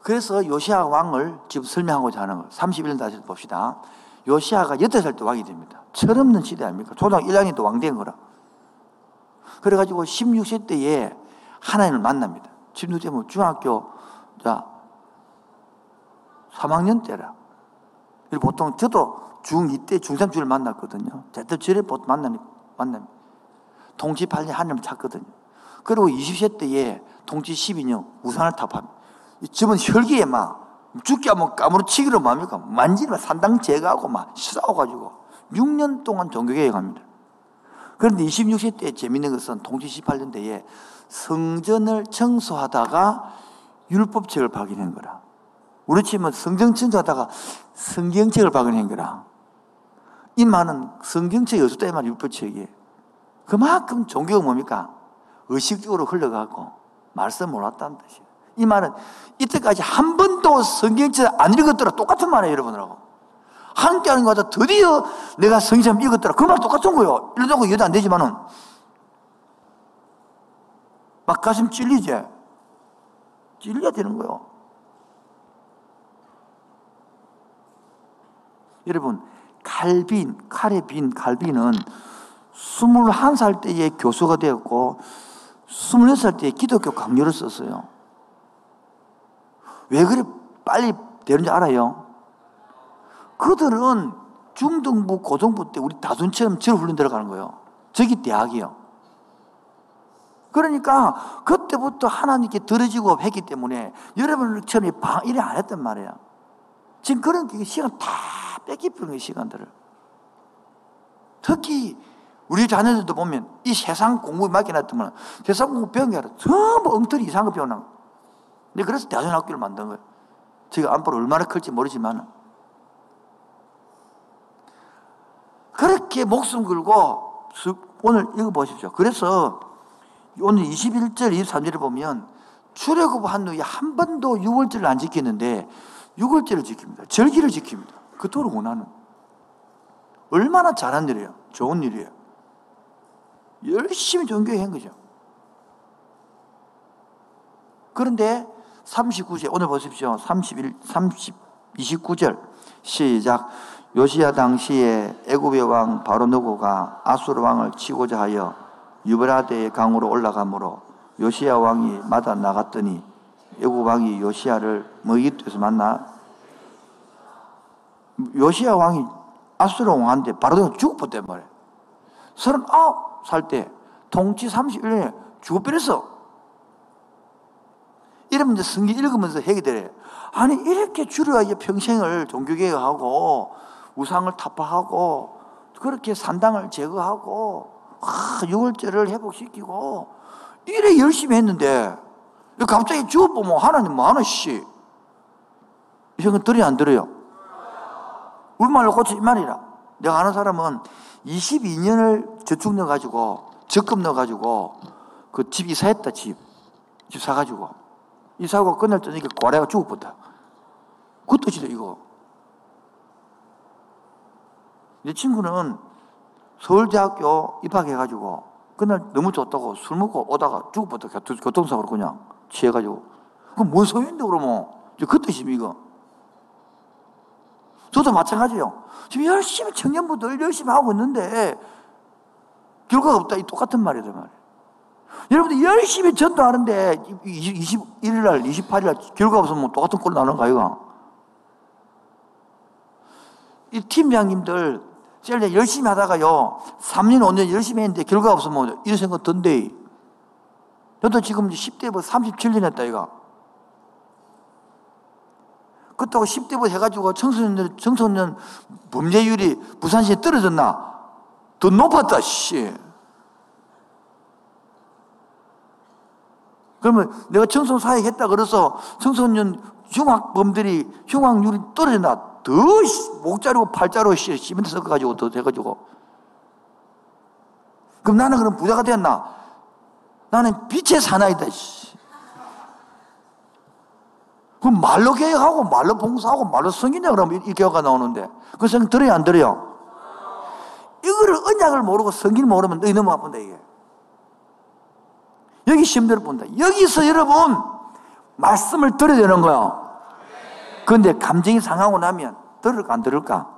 그래서 요시아 왕을 지금 설명하고자 하는 거 31년 다시 봅시다. 요시아가 8살 때 왕이 됩니다. 철없는 시대 아닙니까? 초등 1학년 때 왕 된 거라. 그래가지고 16세 때에 하나님을 만납니다. 16세 뭐 중학교 자 3학년 때라. 보통 저도 중2 때 중3 주를 만났거든요. 제때 주를 보통 만나니, 만나 동치 8년 하나님 찾거든요. 그리고 20세 때에 동치 12년 우산을 탑합니다. 집은 혈기에 막 죽게 하면 까무러치기로 뭡니까? 만지면 산당 제거하고 막 싸워가지고 6년 동안 종교개혁합니다. 그런데 26세 때 재밌는 것은 동치 18년 때에 성전을 청소하다가 율법책을 발견한 거라. 우리 집은 성경청소하다가 성경책을 발견한 거라. 이 말은 성경책이 이 말이 율법책이에요. 그만큼 종교가 뭡니까? 의식적으로 흘러가고 말씀 몰랐다는 뜻이에요. 이 말은 이때까지 한 번도 성경책 안 읽었더라 똑같은 말이에요 여러분들하고. 함께 하는 거다 드디어 내가 성경 읽었더라 그 말 똑같은 거예요. 이러다고 이해도 안 되지만은 막 가슴 찔리지? 찔려야 되는 거예요. 여러분, 칼빈, 칼의 빈, 칼빈은 21살 때에 교수가 되었고 26살 때에 기독교 강요를 썼어요. 왜 그래 빨리 되는지 알아요? 그들은 중등부, 고등부 때 우리 다순처럼 절훈련 들어가는 거예요. 저기 대학이요. 그러니까 그때부터 하나님께 들어지고 했기 때문에 여러분처럼 일을 안 했단 말이에요. 지금 그런 시간 다 뺏기는 거예요, 시간들을. 특히 우리 자녀들도 보면 이 세상 공부에 맡겨놨더만 세상 공부 배운 게 아니라 전부 엉터리 이상한 거 배워난 근데 그래서 대전학교를 만든 거예요. 제가 안보를 얼마나 클지 모르지만 그렇게 목숨 걸고 오늘 읽어 보십시오. 그래서 오늘 21절, 23절을 보면 출애굽한 후에 한 번도 6월절을 안 지켰는데 6월절을 지킵니다. 절기를 지킵니다. 그토록 원하는. 얼마나 잘한 일이에요. 좋은 일이에요. 열심히 종교에 한 거죠. 그런데 39절, 오늘 보십시오. 31, 30, 29절. 시작. 요시야 당시에 애굽의 왕 바로누고가 아수르 왕을 치고자 하여 유브라데의 강으로 올라가므로 요시야 왕이 마다 나갔더니 애굽 왕이 요시야를 머기토에서 만나 요시야 왕이 아수르 왕한테 바로 죽었단 말이에요. 39살 때 통치 31년에 죽어버렸어. 이러면 이제 성경 읽으면서 해게 되래. 아니, 이렇게 줄여야 이제 평생을 종교개혁하고 우상을 타파하고 그렇게 산당을 제거하고 아, 유월절을 회복시키고 이래 열심히 했는데 갑자기 죽어보면 하나님 뭐하나 씨. 이 생각 들이 안 들어요? 우리말로 고쳐 이 말이라. 내가 아는 사람은 22년을 저축 넣어가지고 적금 넣어가지고 그 집 이 사했다 집. 집 사가지고. 이사하고 끝날 때 이게 고래가 죽어버렸다. 그 뜻이다 이거. 내 친구는 서울대학교 입학해가지고 그날 너무 좋다고 술 먹고 오다가 죽어버렸다. 교통사고로 그냥 취해가지고. 그럼 뭔 소용인데 그러면. 그 뜻이 이거. 저도 마찬가지예요. 지금 열심히 청년부들 열심히 하고 있는데 결과가 없다. 이 똑같은 말이란 말이에요. 여러분들 열심히 전도하는데 21일 날, 28일 날 결과 없으면 똑같은 꼴 나는 거 아이가? 이 팀장님들 셀 열심히 하다가요, 3년, 5년 열심히 했는데 결과 없으면 이런 생각 든대. 저도 지금 10대 뭐 37년 했다, 이거. 그렇다고 10대부터 해가지고 청소년, 청소년 범죄율이 부산시에 떨어졌나? 더 높았다, 씨. 그러면 내가 청소년 사회 했다 그래서 청소년 흉악범들이 흉악률이 떨어졌나? 더 목 자르고 팔자로 시멘트 섞어가지고 더 돼가지고. 그럼 나는 그럼 부자가 되었나? 나는 빛의 사나이다, 씨. 그럼 말로 계획하고 말로 봉사하고 말로 성기냐 그러면 이 교회가 나오는데. 그 생각 들어요 안 들어요? 이거를 언약을 모르고 성기를 모르면 너희 너무 아픈다 이게. 여기 심대로 본다. 여기서 여러분 말씀을 들어야 되는 거야. 그런데 감정이 상하고 나면 들을까 안 들을까?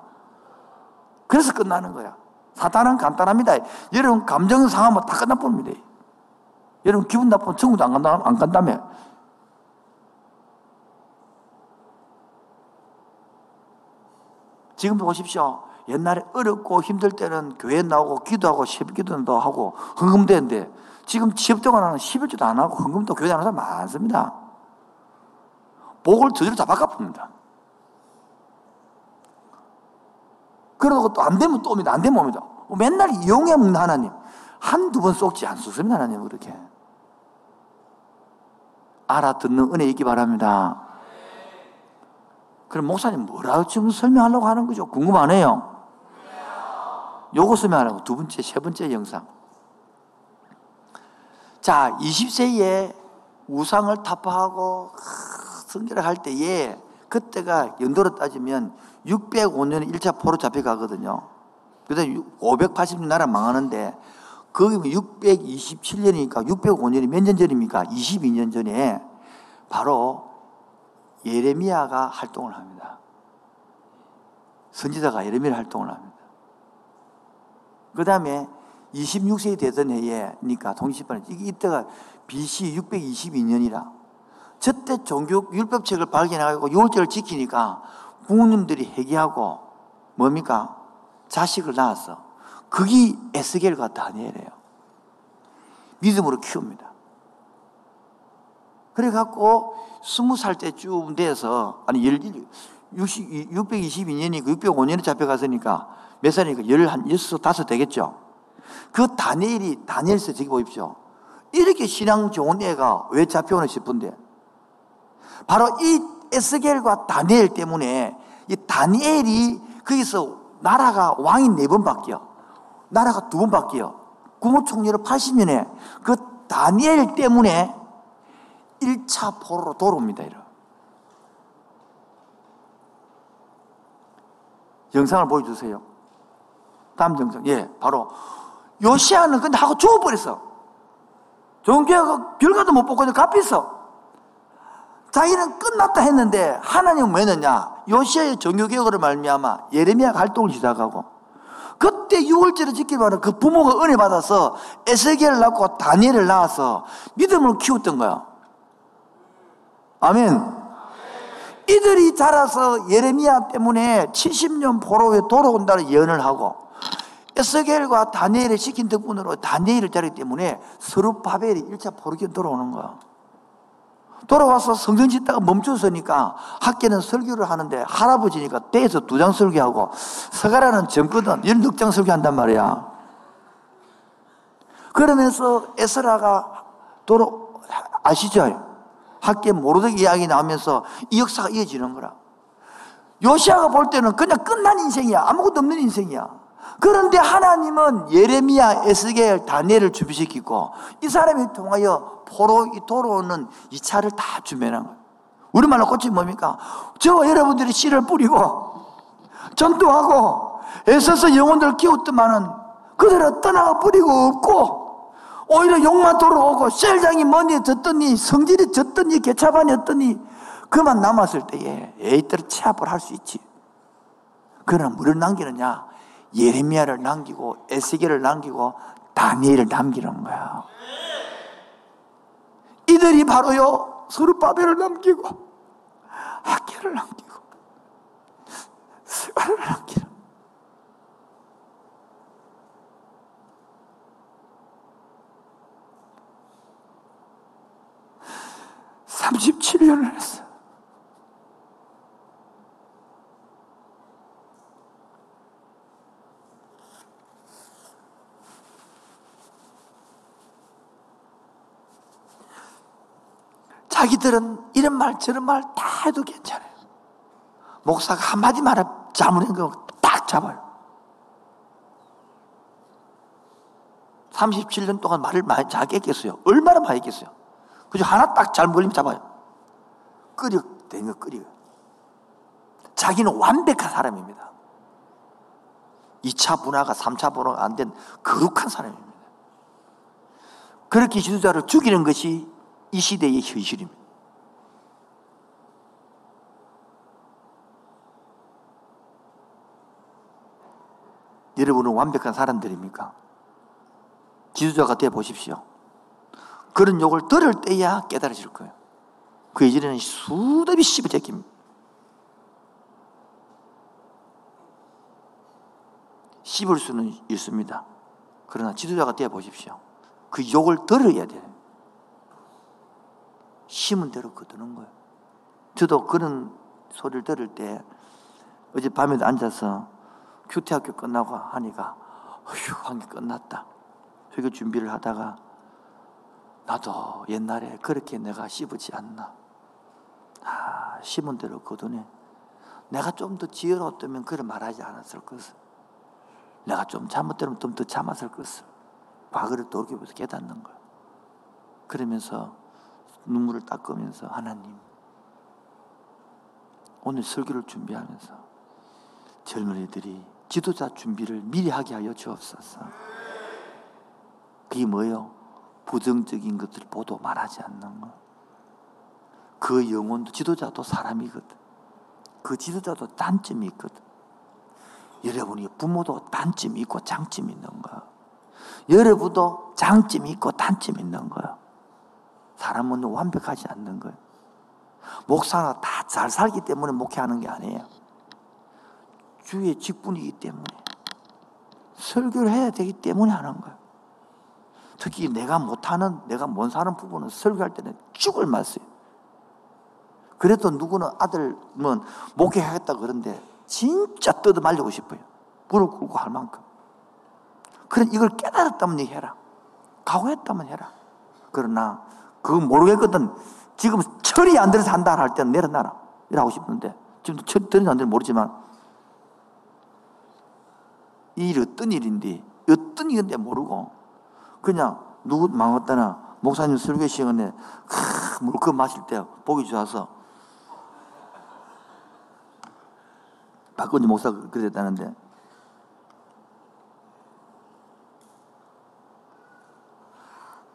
그래서 끝나는 거야. 사단은 간단합니다. 여러분 감정 상하면 다 끝나버립니다. 여러분 기분 나쁘면 천국도 안 간다, 안 간다며 지금도 보십시오. 옛날에 어렵고 힘들 때는 교회 나오고 기도하고 새벽기도도 하고 헌금되는데 지금 취업동안 는 11주도 안 하고 헌금도 교회 안 하는 사람 많습니다. 복을 저절로 다 바꿔봅니다. 그러고 또 안 되면 또 옵니다. 안 되면 옵니다. 맨날 이용해 먹는 하나님. 한두 번 쏙지 않습니다. 하나님 그렇게. 알아듣는 은혜 있기 바랍니다. 그럼 목사님 뭐라고 지금 설명하려고 하는 거죠? 궁금하네요. 요거 설명하라고 두 번째, 세 번째 영상. 자, 20세에 우상을 타파하고 성결을 할 때에 그때가 연도로 따지면 605년에 1차 포로 잡혀가거든요. 그 다음에 580년 나라 망하는데 거기 627년이니까 605년이 몇 년 전입니까? 22년 전에 바로 예레미야가 활동을 합니다. 선지자가 예레미야 활동을 합니다. 그 다음에 26세기 되던 해에니까 동시반에 이때가 BC 622년이라 저때 종교 율법책을 발견하고 유월절을 지키니까 부모님들이 회개하고 뭡니까? 자식을 낳았어. 그게 에스겔과 다니엘이에요. 믿음으로 키웁니다. 그래갖고 스무 살 때쯤 돼서 아니 622년이 605년에 잡혀갔으니까 몇 살이니까 열한 여섯 다섯 되겠죠. 그 다니엘이 다니엘서 저기 보십시오. 이렇게 신앙 좋은 애가 왜 잡혀오나 싶은데 바로 이 에스겔과 다니엘 때문에 이 다니엘이 거기서 나라가 왕이 네 번 바뀌어. 나라가 두 번 바뀌어. 국무총리로 80년에 그 다니엘 때문에 1차 포로로 돌아옵니다. 이러. 영상을 보여주세요. 다음 영상. 예, 바로 요시아는 근데 하고 죽어버렸어. 종교가 결과도 못 보고 갚였어. 자기는 끝났다 했는데 하나님은 왜 했느냐? 요시아의 종교개혁으로 말미암아 예레미야 활동을 시작하고 그때 6월절을 지키면 그 부모가 은혜 받아서 에스겔을 낳고 다니엘을 낳아서 믿음을 키웠던 거야. 아멘. 이들이 자라서 예레미야 때문에 70년 포로에 돌아온다는 예언을 하고 에스겔과 다니엘을 시킨 덕분으로 다니엘을 자르기 때문에 서룹바벨이 1차 포로기로 돌아오는 거야. 돌아와서 성전 짓다가 멈춰서니까 학계는 설교를 하는데 할아버지니까 떼에서 두 장 설교하고 서가라는 젊거든 열넉장 설교한단 말이야. 그러면서 에스라가 돌아 아시죠? 학계 모르덕 이야기 나오면서 이 역사가 이어지는 거라. 요시아가 볼 때는 그냥 끝난 인생이야. 아무것도 없는 인생이야. 그런데 하나님은 예레미야, 에스겔, 다니엘을 준비시키고 이 사람이 통하여 포로 돌아오는 이 차를 다 준비한 거예요. 우리말로 꽃이 뭡니까? 저 여러분들이 씨를 뿌리고 전도하고 애써서 영혼들 키웠더만은 그대로 떠나가 버리고 없고 오히려 욕만 돌아오고 셀장이 머니에 졌더니 성질이 졌더니 개차반이 었더니 그만 남았을 때에 에이들을 체압을 할 수 있지. 그러나 뭐를 남기느냐? 예레미야를 남기고 에스겔을 남기고 다니엘을 남기는 거야. 이들이 바로요 서르바벨을 남기고 학계를 남기고 스가를 남기는 37년을 했어. 자기들은 이런 말 저런 말 다 해도 괜찮아요. 목사가 한마디 말을 잘못한 거딱 잡아요. 37년 동안 말을 많이 잘 했겠어요. 얼마나 많이 했겠어요. 그죠? 하나 딱 잘못 걸리면 잡아요. 끓여, 된거 끓여. 자기는 완벽한 사람입니다. 2차 분화가 3차 분화가 안 된 거룩한 사람입니다. 그렇게 지도자를 죽이는 것이 이 시대의 현실입니다. 여러분은 완벽한 사람들입니까? 지도자가 되어 보십시오. 그런 욕을 들을 때야 깨달아질 거예요. 그 이전에는 수없이 씹어 제낍니다. 씹을 수는 있습니다. 그러나 지도자가 되어 보십시오. 그 욕을 들어야 돼요. 심은 대로 거두는 거예요. 저도 그런 소리를 들을 때 어제 밤에도 앉아서 큐티학교 끝나고 하니까 휴, 한게 끝났다. 회교 준비를 하다가 나도 옛날에 그렇게 내가 씹지 않나. 아, 심은 대로 거두네. 내가 좀 더 지혜로웠다면 그를 말하지 않았을 것을. 내가 좀 잘못되면 좀 더 참았을 것을. 과거를 돌이켜서 깨닫는 거야. 그러면서 눈물을 닦으면서 하나님 오늘 설교를 준비하면서 젊은이들이 지도자 준비를 미리 하게 하여 주옵소서. 그게 뭐예요? 부정적인 것들 보도 말하지 않는 것. 그 영혼도 지도자도 사람이거든. 그 지도자도 단점이 있거든. 여러분이 부모도 단점이 있고 장점이 있는 거야. 여러분도 장점이 있고 단점이 있는 거야. 사람은 완벽하지 않는 거예요. 목사가 다 잘 살기 때문에 목회하는 게 아니에요. 주의 직분이기 때문에 설교를 해야 되기 때문에 하는 거예요. 특히 내가 못하는 내가 못 사는 부분은 설교할 때는 죽을 맛어요. 그래도 누구는 아들은 목회하겠다 그런데 진짜 뜯어 말리고 싶어요. 무릎 꿇고 할 만큼. 그래 이걸 깨달았다면 해라. 각오했다면 해라. 그러나 그거 모르겠거든. 지금 철이 안 들어서 한다 할 때는 내려놔라. 이라고 싶은데, 지금도 철이 들어서 안 들어 모르지만, 이 일이 어떤 일인데, 어떤 일인데 모르고, 그냥 누구 망했다나, 목사님 설교 시간에, 크, 물컵 마실 때 보기 좋아서, 박건지 목사가 그랬다는데,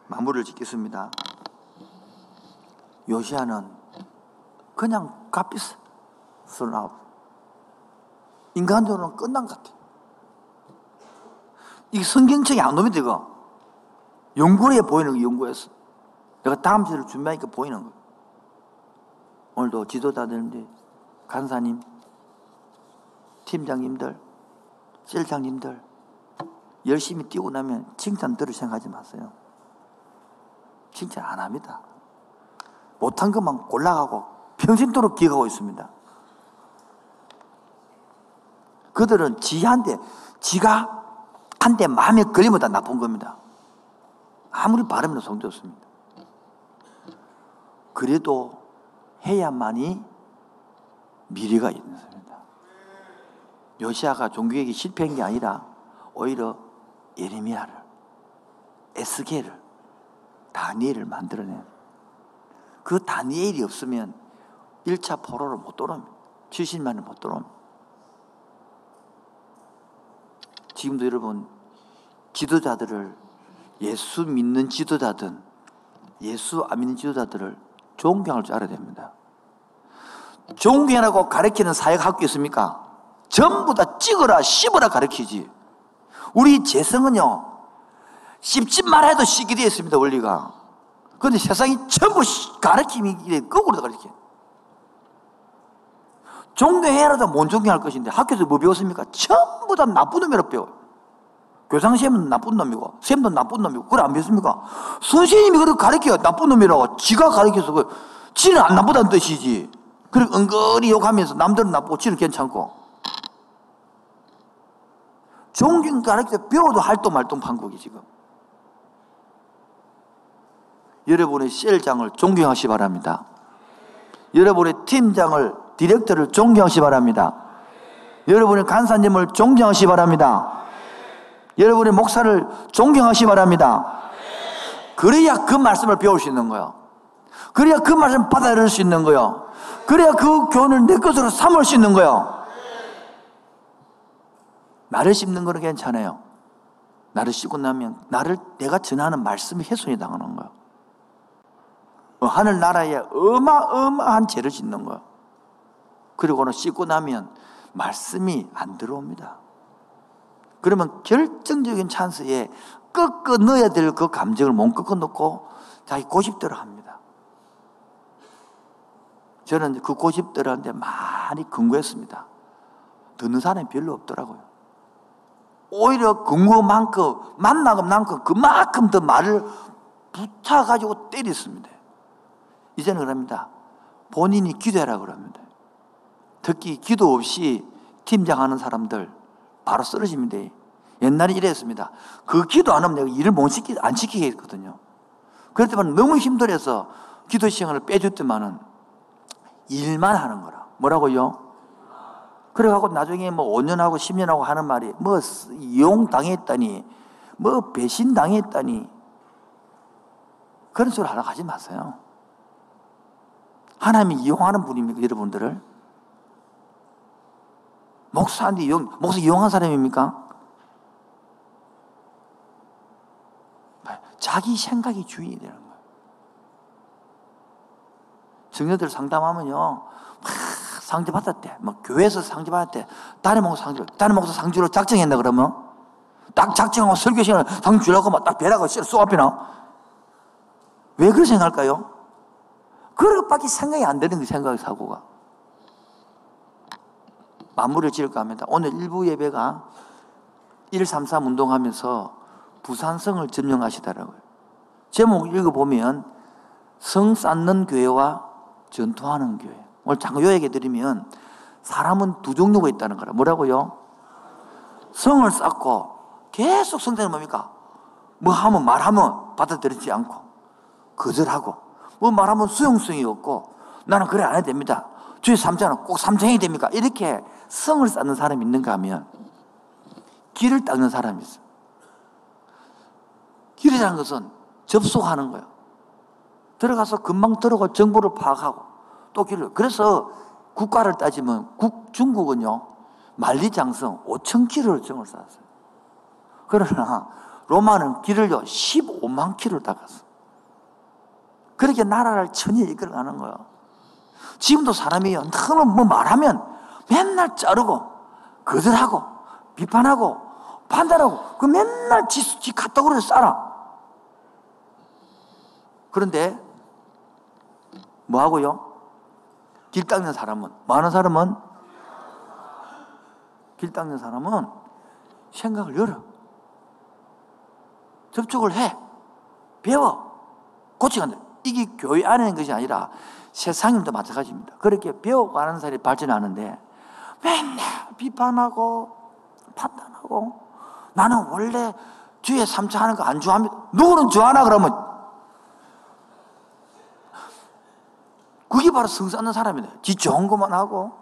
마무리를 짓겠습니다. 요시아는 그냥 값비싸. 슬라우. 인간적으로는 끝난 것 같아. 이 성경책이 안 놈이 되고, 연구에 보이는 거 연구했어. 내가 다음 주를 준비하니까 보이는 거. 오늘도 지도자들인데, 간사님, 팀장님들, 셀장님들, 열심히 뛰고 나면 칭찬 들을 생각하지 마세요. 칭찬 안 합니다. 못한 것만 골라가고 평생도록 기억하고 있습니다. 그들은 지한테, 지가 한대 마음에 걸리면 다 나쁜 겁니다. 아무리 바르면 성좋습니다. 그래도 해야만이 미래가 있는 겁니다. 요시아가 종교개혁이 실패한 게 아니라 오히려 예레미야를, 에스겔을, 다니엘을 만들어낸 그 다니엘이 없으면 1차 포로를 못 돌아옵니다. 70만을 못 돌아옵니다. 지금도 여러분 지도자들을 예수 믿는 지도자든 예수 안 믿는 지도자들을 존경할 줄 알아야 됩니다. 존경하고 가르치는 사회가 학교 있습니까? 전부 다 찍어라 씹어라 가르치지. 우리 재성은요 씹지 말아도 씹게 되어 있습니다 원리가. 그런데 세상이 전부 가르침이 거꾸로 가르쳐. 존경해라도 못 존경할 것인데 학교에서 뭐 배웠습니까? 전부 다 나쁜 놈이라 배워요. 교장선생님은 나쁜 놈이고, 쌤도 나쁜 놈이고, 그걸 안 배웠습니까? 선생님이 그렇게 가르쳐요. 나쁜 놈이라고. 지가 가르쳐서 그, 지는 안 나쁘다는 뜻이지. 그리고 은근히 욕하면서 남들은 나쁘고 지는 괜찮고. 존경 가르쳐 배워도 할동 말동 판국이 지금. 여러분의 셀장을 존경하시 바랍니다. 여러분의 팀장을, 디렉터를 존경하시 바랍니다. 여러분의 간사님을 존경하시 바랍니다. 여러분의 목사를 존경하시 바랍니다. 그래야 그 말씀을 배울 수 있는 거예요. 그래야 그 말씀 받아들일 수 있는 거예요. 그래야 그 교훈을 내 것으로 삼을 수 있는 거예요. 나를 씹는 거는 괜찮아요. 나를 씹고 나면 나를 내가 전하는 말씀이 훼손이 당하는 거예요. 어, 하늘 나라에 어마어마한 죄를 짓는 거예요. 그리고는 씻고 나면 말씀이 안 들어옵니다. 그러면 결정적인 찬스에 꺾어 넣어야 될 그 감정을 못 꺾어 놓고 자기 고집대로 합니다. 저는 그 고집대로한테 많이 근거했습니다. 듣는 사람이 별로 없더라고요. 오히려 근거만큼, 만나만큼 그만큼 더 말을 붙여가지고 때렸습니다. 이제는 그럽니다. 본인이 기도해라 그럽니다. 특히 기도 없이 팀장하는 사람들, 바로 쓰러집니다. 옛날에 이랬습니다. 그 기도 안 하면 내가 일을 못 시키, 안 시키게 했거든요. 그랬더만 너무 힘들어서 기도 시간을 빼줬더만은 일만 하는 거라. 뭐라고요? 그래갖고 나중에 뭐 5년하고 10년하고 하는 말이 뭐 이용 당했다니, 뭐 배신 당했다니. 그런 소리 하러 가지 마세요. 하나님이 이용하는 분입니까, 여러분들을? 목사한테 이용, 목사 이용한 사람입니까? 자기 생각이 주인이 되는 거예요. 청년들 상담하면요, 막 상주 받았대. 막 교회에서 상주 받았대. 다른 목사 상주, 다른 목사 상주로 작정했나 그러면? 딱 작정하고 설교 시간을 상주 주려고 막 딱 배라고 쏘 앞이나? 왜 그렇게 생각할까요? 그것밖에 생각이 안 되는 그 생각 사고가. 마무리를 지을까 합니다. 오늘 일부 예배가 133 운동하면서 부산성을 점령하시더라고요. 제목 읽어보면 성 쌓는 교회와 전투하는 교회. 오늘 잠깐 요 얘기 드리면 사람은 두 종류가 있다는 거라. 뭐라고요? 성을 쌓고 계속 성장은 뭡니까? 뭐 하면 말하면 받아들이지 않고 거절하고 뭐 말하면 수용성이 없고 나는 그래 안 해도 됩니다. 주의 삼자는 꼭 삼정이 됩니까? 이렇게 성을 쌓는 사람이 있는가 하면 길을 닦는 사람이 있어. 길이라는 것은 접속하는 거예요. 들어가서 금방 들어가 정보를 파악하고 또 길을. 그래서 국가를 따지면 국, 중국은요, 만리장성 5천 킬로를 정을 쌓았어요. 그러나 로마는 길을요, 15만 킬로를 닦았어. 그렇게 나라를 천히 이끌어가는 거예요. 지금도 사람이요, 너무 뭐 말하면 맨날 자르고, 거절하고, 비판하고, 판단하고, 그 맨날 지, 지 카톡으로 싸라. 그런데, 뭐 하고요? 길 닦는 사람은, 많은 사람은, 길 닦는 사람은 생각을 열어. 접촉을 해. 배워. 고쳐간다. 이게 교회 안에 있는 것이 아니라 세상임도 마찬가지입니다. 그렇게 배워가는 사람이 발전하는데 맨날 비판하고 판단하고 나는 원래 주에 삼차 하는 거 안 좋아합니다. 누구는 좋아하나 그러면 그게 바로 성사하는 사람이다. 지 좋은 것만 하고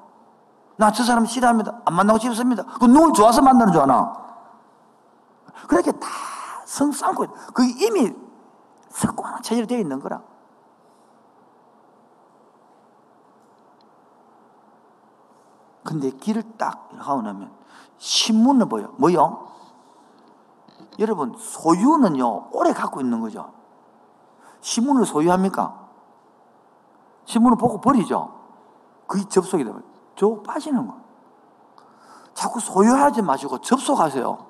나 저 사람 싫어합니다. 안 만나고 싶습니다. 그 누굴 좋아서 만나는 줄 아나? 그렇게 다 성쌓고 그게 이미 습관 체질되어 있는 거라. 근데 길을 딱 하고 나면 신문을 보여. 뭐요? 여러분, 소유는요, 오래 갖고 있는 거죠. 신문을 소유합니까? 신문을 보고 버리죠. 그게 접속이 되면 저 빠지는 거. 자꾸 소유하지 마시고 접속하세요.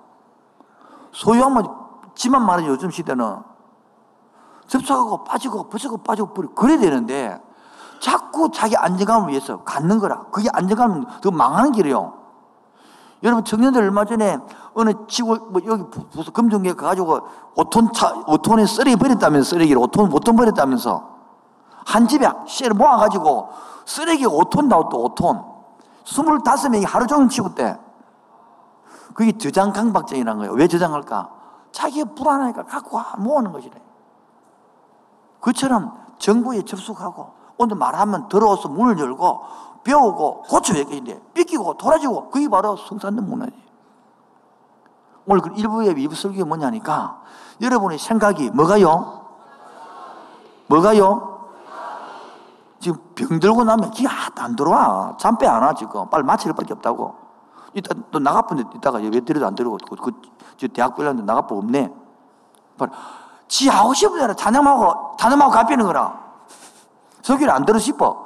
소유하면 지만 말하는 요즘 시대는 접속하고 빠지고 빠지고 빠지고 버리고 그래야 되는데 자꾸 자기 안정감을 위해서 갖는 거라. 그게 안정감은 더 망하는 길이에요. 여러분 청년들 얼마 전에 어느 지구 뭐 여기 부서 금정에 가가지고 5톤 차 5톤에 쓰레기 버렸다면서 쓰레기를 5톤 5톤 버렸다면서. 한 집에 씨를 모아가지고 쓰레기 5톤 나왔다 5톤. 25명이 하루 종일 치웠대. 그게 저장 강박증이라는 거예요. 왜 저장할까? 자기가 불안하니까 갖고 모으는 것이래. 그처럼 정부에 접속하고 오늘 말하면 들어와서 문을 열고 배우고 고쳐야 되는데 삐끼고 돌아지고 그게 바로 성산된 문화지 오늘 그 일부의 위부 설교가 뭐냐니까 여러분의 생각이 뭐가요? 뭐가요? 지금 병 들고 나면 기가 안 들어와. 잠빼 안 와, 지금. 빨리 마취를 밖에 없다고. 이따 또 나가쁜 데 있다가 왜 들여도 안 들고, 그, 그, 저 대학 별로는데 나가뻔 없네. 지 하고 싶은 대로 찬양하고, 찬양하고 갚이는 거라. 설교를 안 들어 싶어.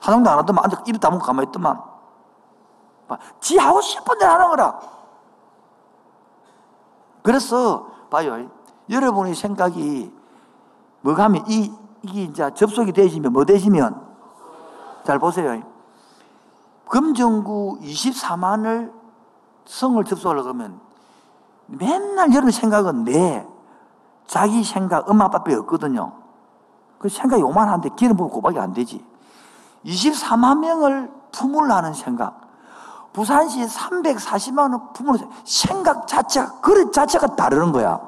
찬양도 안 하더만, 앉아 입 다물고 가만히 있더만. 지 하고 싶은 대로 하는 거라. 그래서, 봐요. 여러분의 생각이 뭐가 하면 이, 이게 이제 접속이 되시면 뭐 되시면 잘 보세요. 금정구 24만을 성을 접속하려고 하면 맨날 여러분 생각은 내 자기 생각 엄마 아빠 뼈 없거든요. 그 생각이 오만한데 기름 부고 고박이 안 되지. 24만 명을 품으려는 생각. 부산시 340만 원 품으려 생각 자체가 그릇 자체가 다르는 거야.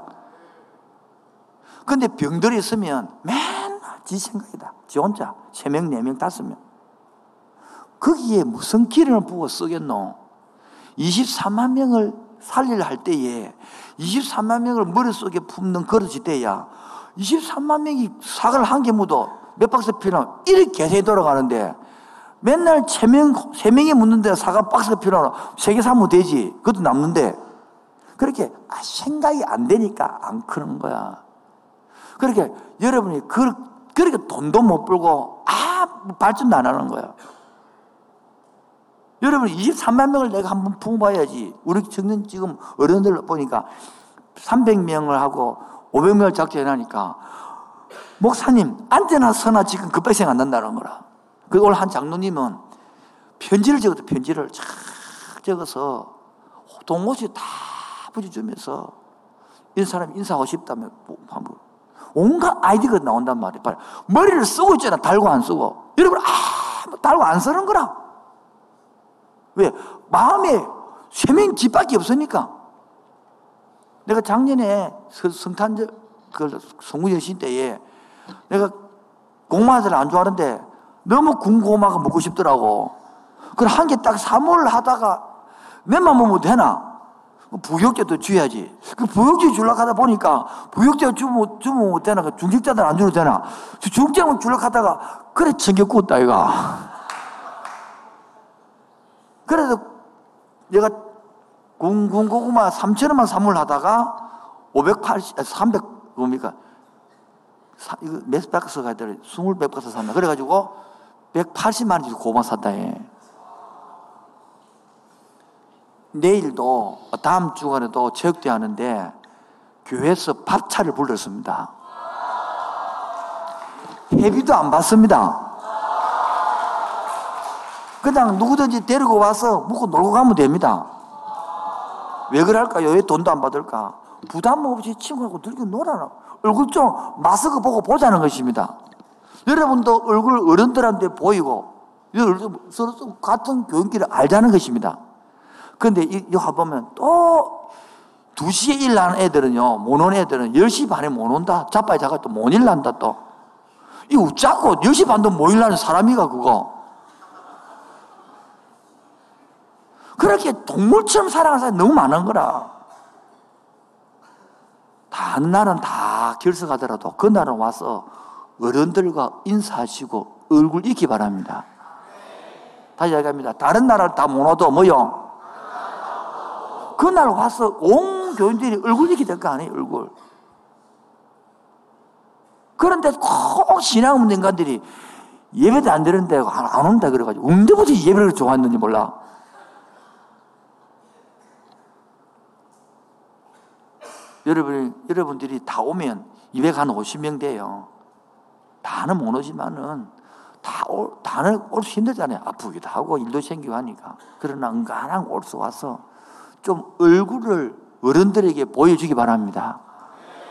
근데 병들이 있으면 맨날 지 생각이다. 지 혼자. 세 명, 네 명, 다섯 명. 거기에 무슨 기름을 부어 쓰겠노? 23만 명을 살리려 할 때에 23만 명을 머릿속에 품는 그릇이 돼야 23만 명이 사과를 한 개 묻어 몇 박스 필요하면 이렇게 세 돌아가는데 맨날 세 명, 세 명이 묻는데 사과 박스가 필요하나 세개 사면 되지. 그것도 남는데. 그렇게 아, 생각이 안 되니까 안 크는 거야. 그렇게 여러분이 그, 그렇게 돈도 못 벌고 아 발전도 안 하는 거야. 여러분 23만 명을 내가 한번 품어봐야지. 우리 청년 지금 어른들 보니까 300명을 하고 500명을 작정해놓으니까 목사님 안되나 서나 지금 급하게 생각 안 난다는 거라. 그 오늘 한 장로님은 편지를 적었다 편지를 쫙 적어서 동호시 다 붙여주면서 이 사람 인사하고 싶다면 한번 온갖 아이디가 나온단 말이에요. 머리를 쓰고 있잖아. 달고 안 쓰고. 여러분, 아, 뭐 달고 안 쓰는 거라. 왜? 마음에 쇠면 깃밖에 없으니까. 내가 작년에 성탄절, 그 성구여신 때에 내가 고마를 안 좋아하는데 너무 군고마가 먹고 싶더라고. 그래, 한개 딱 사몰 하다가 몇만 먹으면 되나? 그 부역제도 줘야지. 그 부역제 줄라 하다 보니까 부역제 주면, 주면 못 되나? 그 중직자들 안 줘도 되나? 중직자만 줄라 하다가 그래 챙겨 굽다, 이가. 그래서 내가 군고구마 3천원만 사물 하다가 580, 300, 뭡니까? 이거 몇 박스 가야 돼? 20백 박스 샀나? 그래가지고 180만 원짜리 고구마 샀다 해. 내일도 다음 주간에도 체육대 하는데 교회에서 밥차를 불렀습니다. 회비도 안 받습니다. 그냥 누구든지 데리고 와서 묵고 놀고 가면 됩니다. 왜 그럴까요? 왜 돈도 안 받을까? 부담 없이 친구하고 들고 놀아라. 얼굴 좀 마스크 보고 보자는 것입니다. 여러분도 얼굴 어른들한테 보이고 서로 같은 교육기를 알자는 것입니다. 그런데 이거 보면 또 2시에 일 나는 애들은요, 못 오는 애들은 10시 반에 못 온다. 자빠이 자가 또 못 일난다 또. 이 웃자고 10시 반도 못 일나는 사람이가 그거. 그렇게 동물처럼 살아가는 사람이 너무 많은 거라. 다른 날은 다 결석하더라도 그날은 와서 어른들과 인사하시고 얼굴 익기 바랍니다. 다시 이야기합니다. 다른 나라를 다 못 와도 뭐요? 그날 와서 온 교인들이 얼굴 익게 될 거 아니에요, 얼굴. 그런데 꼭 신앙 없는 인간들이 예배도 안 되는데 안 온다 그래가지고 언제부터 예배를 좋아했는지 몰라. 여러분, 여러분들이 다 오면 250명 돼요. 다는 못 오지만은 다 올, 다는 올 수 힘들잖아요. 아프기도 하고 일도 생기고 하니까. 그러나 은간한 올 수 와서 좀 얼굴을 어른들에게 보여주기 바랍니다.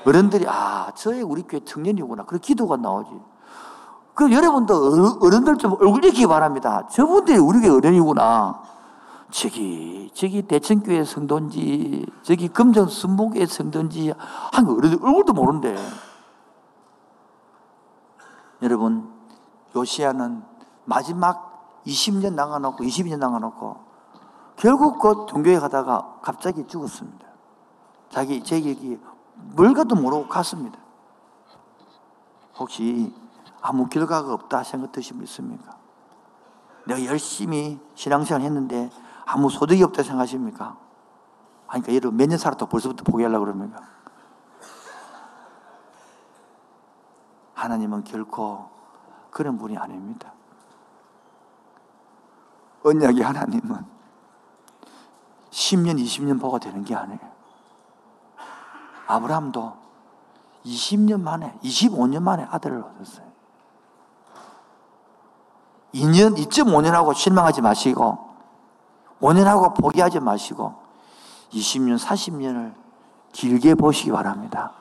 어른들이, 아, 저의 우리 교회 청년이구나. 그런 기도가 나오지. 그 여러분도 어른들 좀 얼굴 익히기 바랍니다. 저분들이 우리 교회 어른이구나. 저기, 저기 대천교회 성도인지, 저기 금정 순복의 성도인지, 한 얼굴도 모르는데. 여러분, 요시아는 마지막 20년 나가놓고 22년 나가놓고 결국 그 종교에 가다가 갑자기 죽었습니다. 자기 제 얘기 뭘가도 모르고 갔습니다. 혹시 아무 결과가 없다 생각 드시면 있습니까? 내가 열심히 신앙생활 했는데 아무 소득이 없다 생각하십니까? 아니, 그러니까 여러분 몇 년 살았다 벌써부터 포기하려고 그럽니까? 하나님은 결코 그런 분이 아닙니다. 언약의 하나님은 10년, 20년 보고 되는 게 아니에요. 아브라함도 20년 만에, 25년 만에 아들을 얻었어요. 2년, 2.5년 하고 실망하지 마시고, 5년 하고 포기하지 마시고, 20년, 40년을 길게 보시기 바랍니다.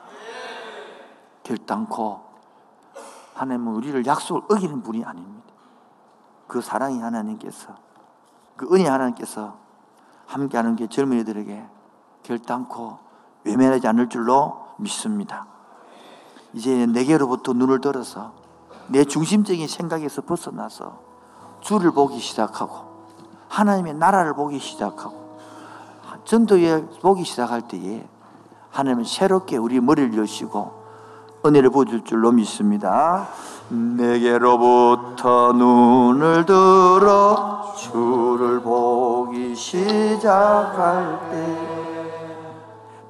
결단코 하나님은 우리를 약속을 어기는 분이 아닙니다. 그 사랑이 하나님께서 그 은혜 하나님께서 함께하는 게 젊은이들에게 결단코 외면하지 않을 줄로 믿습니다. 이제 내게로부터 눈을 들어서 내 중심적인 생각에서 벗어나서 주를 보기 시작하고 하나님의 나라를 보기 시작하고 전도에 보기 시작할 때에 하나님은 새롭게 우리 머리를 여시고 은혜를 보여줄 줄로 믿습니다. 내게로부터 눈을 들어 주를 보기 시작할 때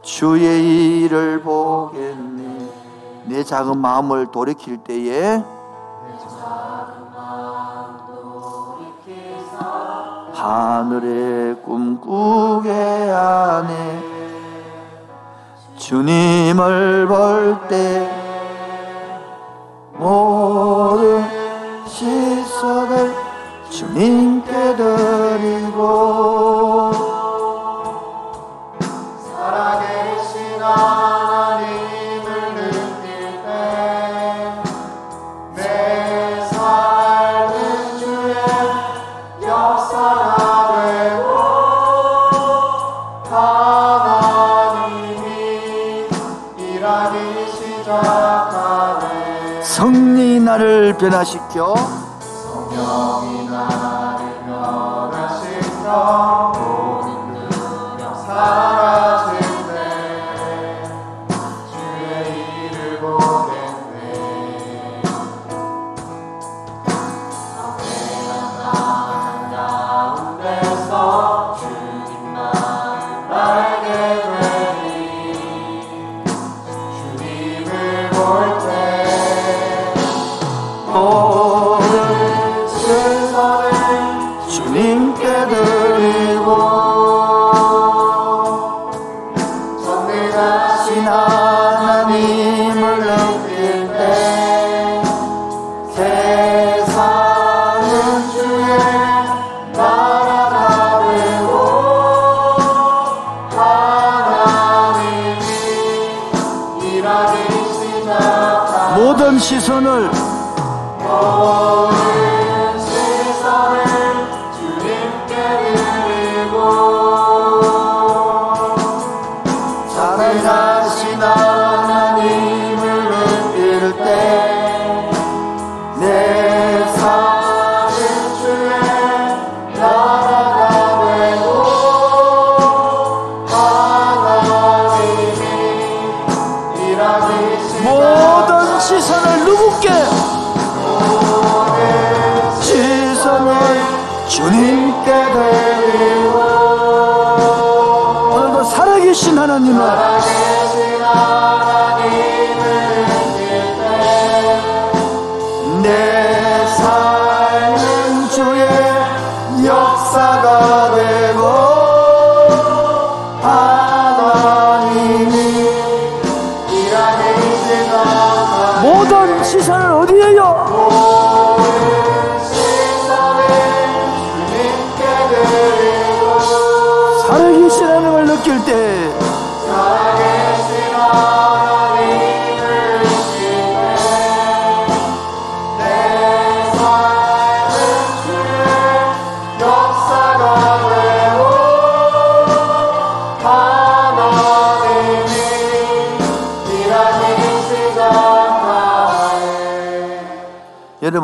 주의 일을 보겠네 내 작은 마음을 돌이킬 때에 하늘의 꿈꾸게 하네. 주님을 볼 때 모든 시선을 주님께 드리고 변화시켜 성령이 나를 변화시켜 모든 능력 사라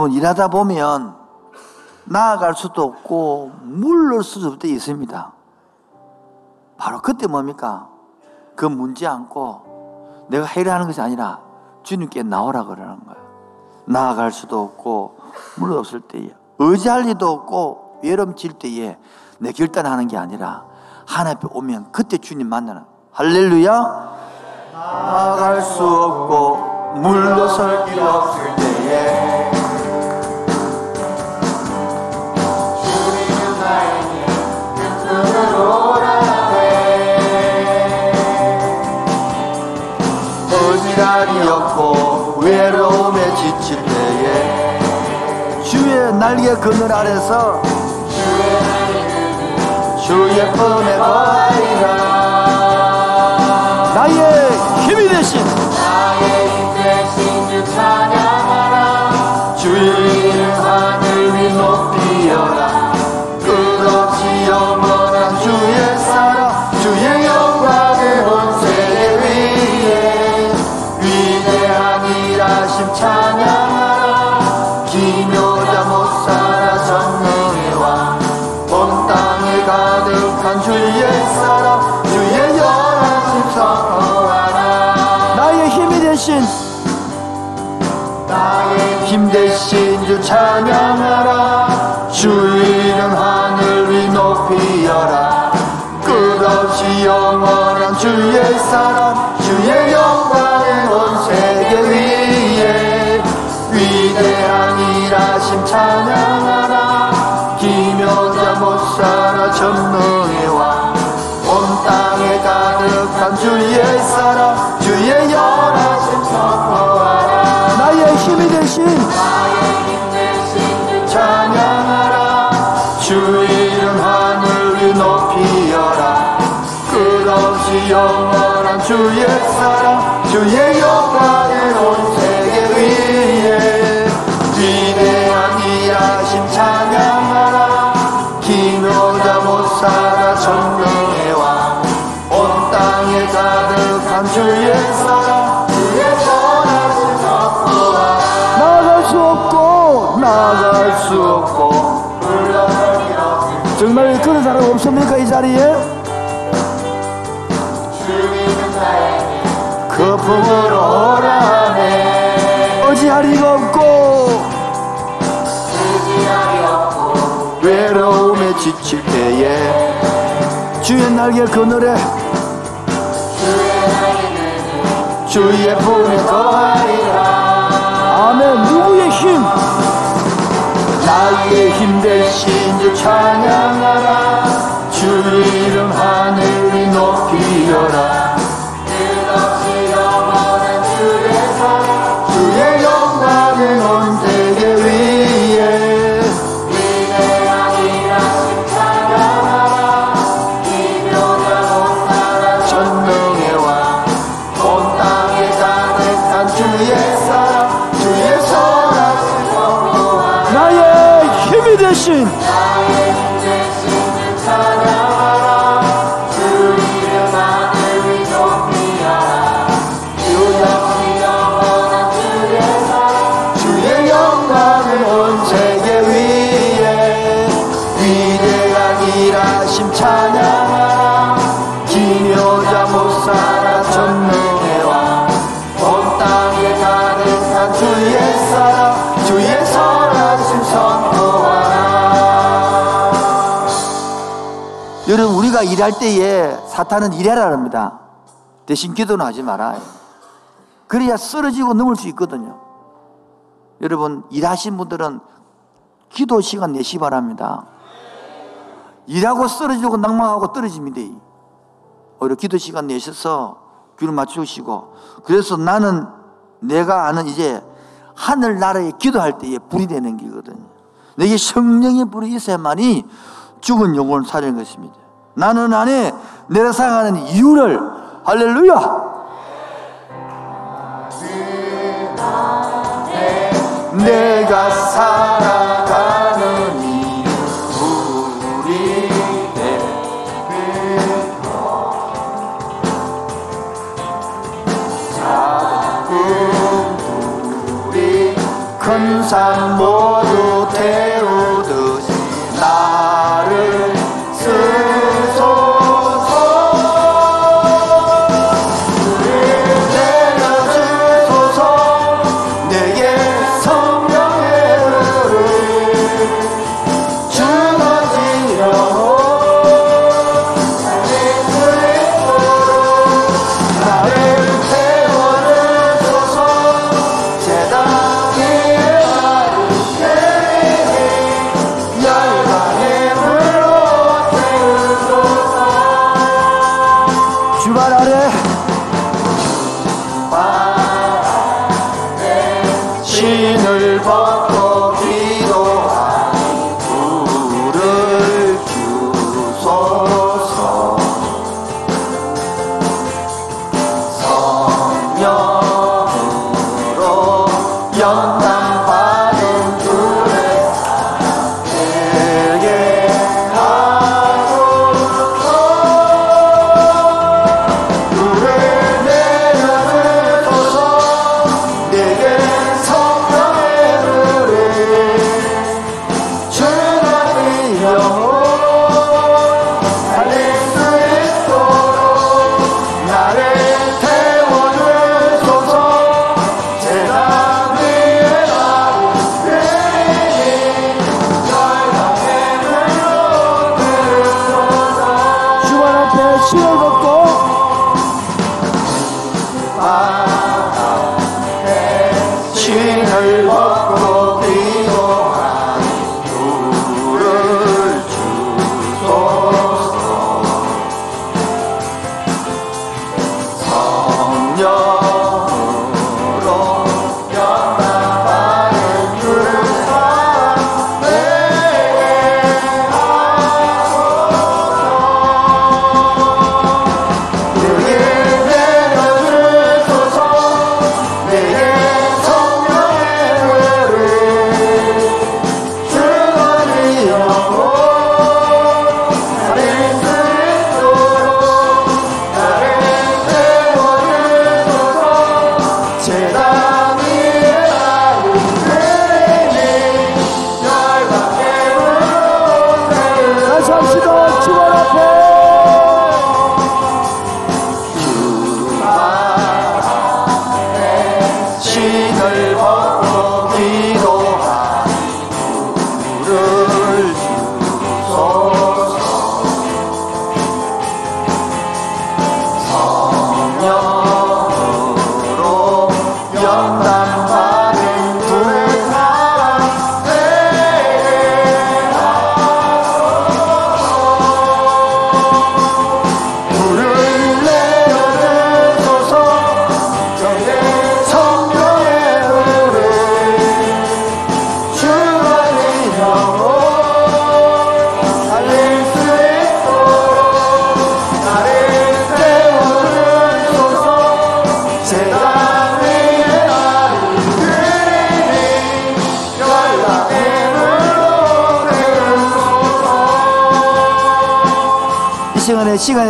여러분 일하다 보면 나아갈 수도 없고 물을 수도 있습니다. 바로 그때 뭡니까? 그 문제 안고 내가 해결하는 것이 아니라 주님께 나오라 그러는 거예요. 나아갈 수도 없고 물 없을 때에 의지할 리도 없고 외롭질 때에 내 결단하는 게 아니라 하나님 앞에 오면 그때 주님 만나는 할렐루야 나아갈 수 없고 물러설 길 없을 때에 시간이었고 외로움에 지칠 때에 주의 날개 그늘 아래서 주의 품에 거하리라. 나의 힘이 되신 주의 날개 그늘에 주의 품에 거하리라. 아멘. 누구의 힘? 나의 힘 대신 주 찬양하라. 주 이름 하늘이 높이여라. 끝없이 영원한 주의 사랑 주의 영. 일할 때에 사탄은 일해라 합니다 대신 기도는 하지 마라 그래야 쓰러지고 넘을 수 있거든요 여러분 일하신 분들은 기도 시간 내시 바랍니다. 일하고 쓰러지고 낭망하고 떨어집니다. 오히려 기도 시간 내셔서 귀를 맞추시고 그래서 나는 내가 아는 이제 하늘나라에 기도할 때에 불이 되는 기거든요. 내게 성령의 불이 있어야만이 죽은 영혼을 살리는 것입니다. 나는 안에 내가 살아가는 이유를 할렐루야! 내가 살아가는 이유 우리 작은 우리 큰 산모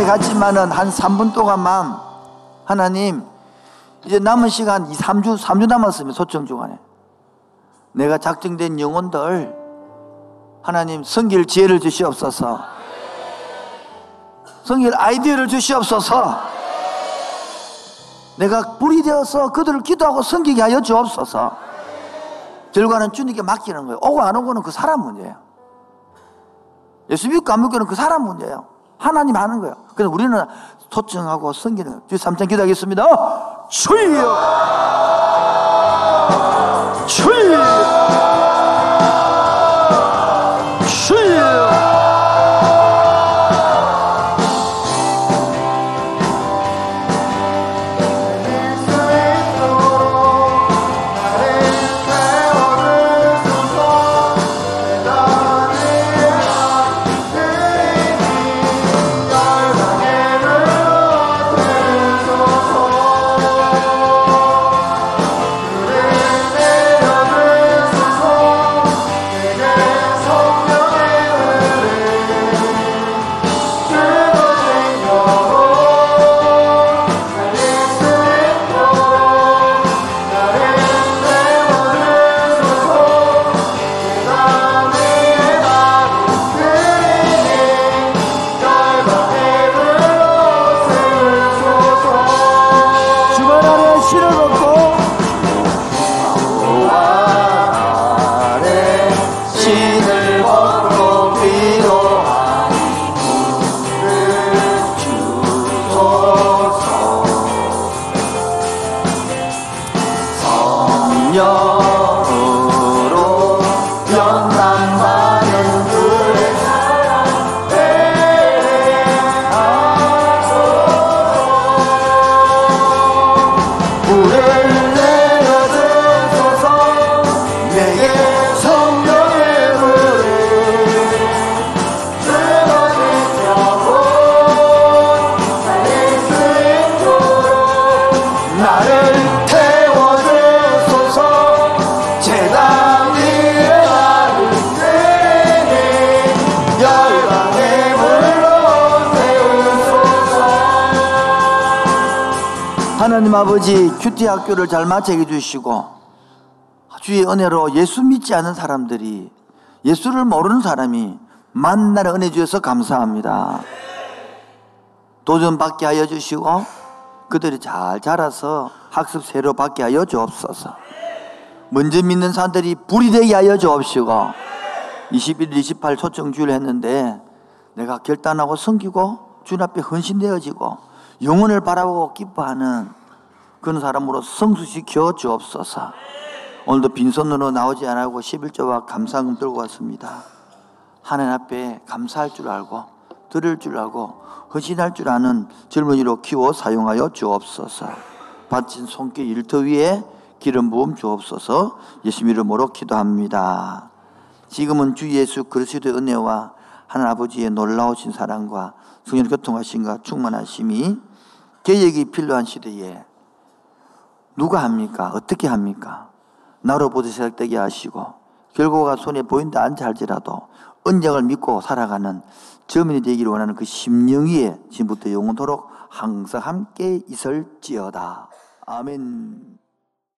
갔지만은 한 3분 동안만 하나님 이제 남은 시간 2, 3주, 3주 남았으면 소청 주간에. 내가 작정된 영혼들 하나님 성길 지혜를 주시옵소서. 성길 아이디어를 주시옵소서. 내가 불이 되어서 그들을 기도하고 섬기게 하여 주옵소서. 결과는 주님께 맡기는 거예요. 오고 안 오고는 그 사람 문제예요. 예수 믿고 안 믿고는 그 사람 문제예요. 하나님 하는 거예요 그래서 우리는 소청하고 섬기는 주여 삼천 기도하겠습니다. 주여 주여! 주여 학교를 잘 마치게 해주시고 주의 은혜로 예수 믿지 않는 사람들이 예수를 모르는 사람이 만나는 은혜 주셔서 감사합니다. 도전 받게 하여 주시고 그들이 잘 자라서 학습 새로 받게 하여 주옵소서. 먼저 믿는 사람들이 불이 되게 하여 주옵시고 21, 28 초청 주일 했는데 내가 결단하고 섬기고 주님 앞에 헌신되어지고 영혼을 바라보고 기뻐하는 그런 사람으로 성수시켜 주옵소서. 오늘도 빈손으로 나오지 않고 11조와 감사금 들고 왔습니다. 하나님 앞에 감사할 줄 알고 들을 줄 알고 헌신할 줄 아는 젊은이로 키워 사용하여 주옵소서. 바친 손길 일터 위에 기름 부음 주옵소서. 예수 이름으로 기도합니다. 지금은 주 예수 그리스도의 은혜와 하나님 아버지의 놀라우신 사랑과 성령 교통하심과 충만하심이 계획이 필요한 시대에 누가 합니까? 어떻게 합니까? 나로부터 시작되게 하시고 결과가 손에 보인다 않지 할지라도 언약을 믿고 살아가는 저민이 되기를 원하는 그 심령 위에 지금부터 영원토록 항상 함께 있을지어다. 아멘.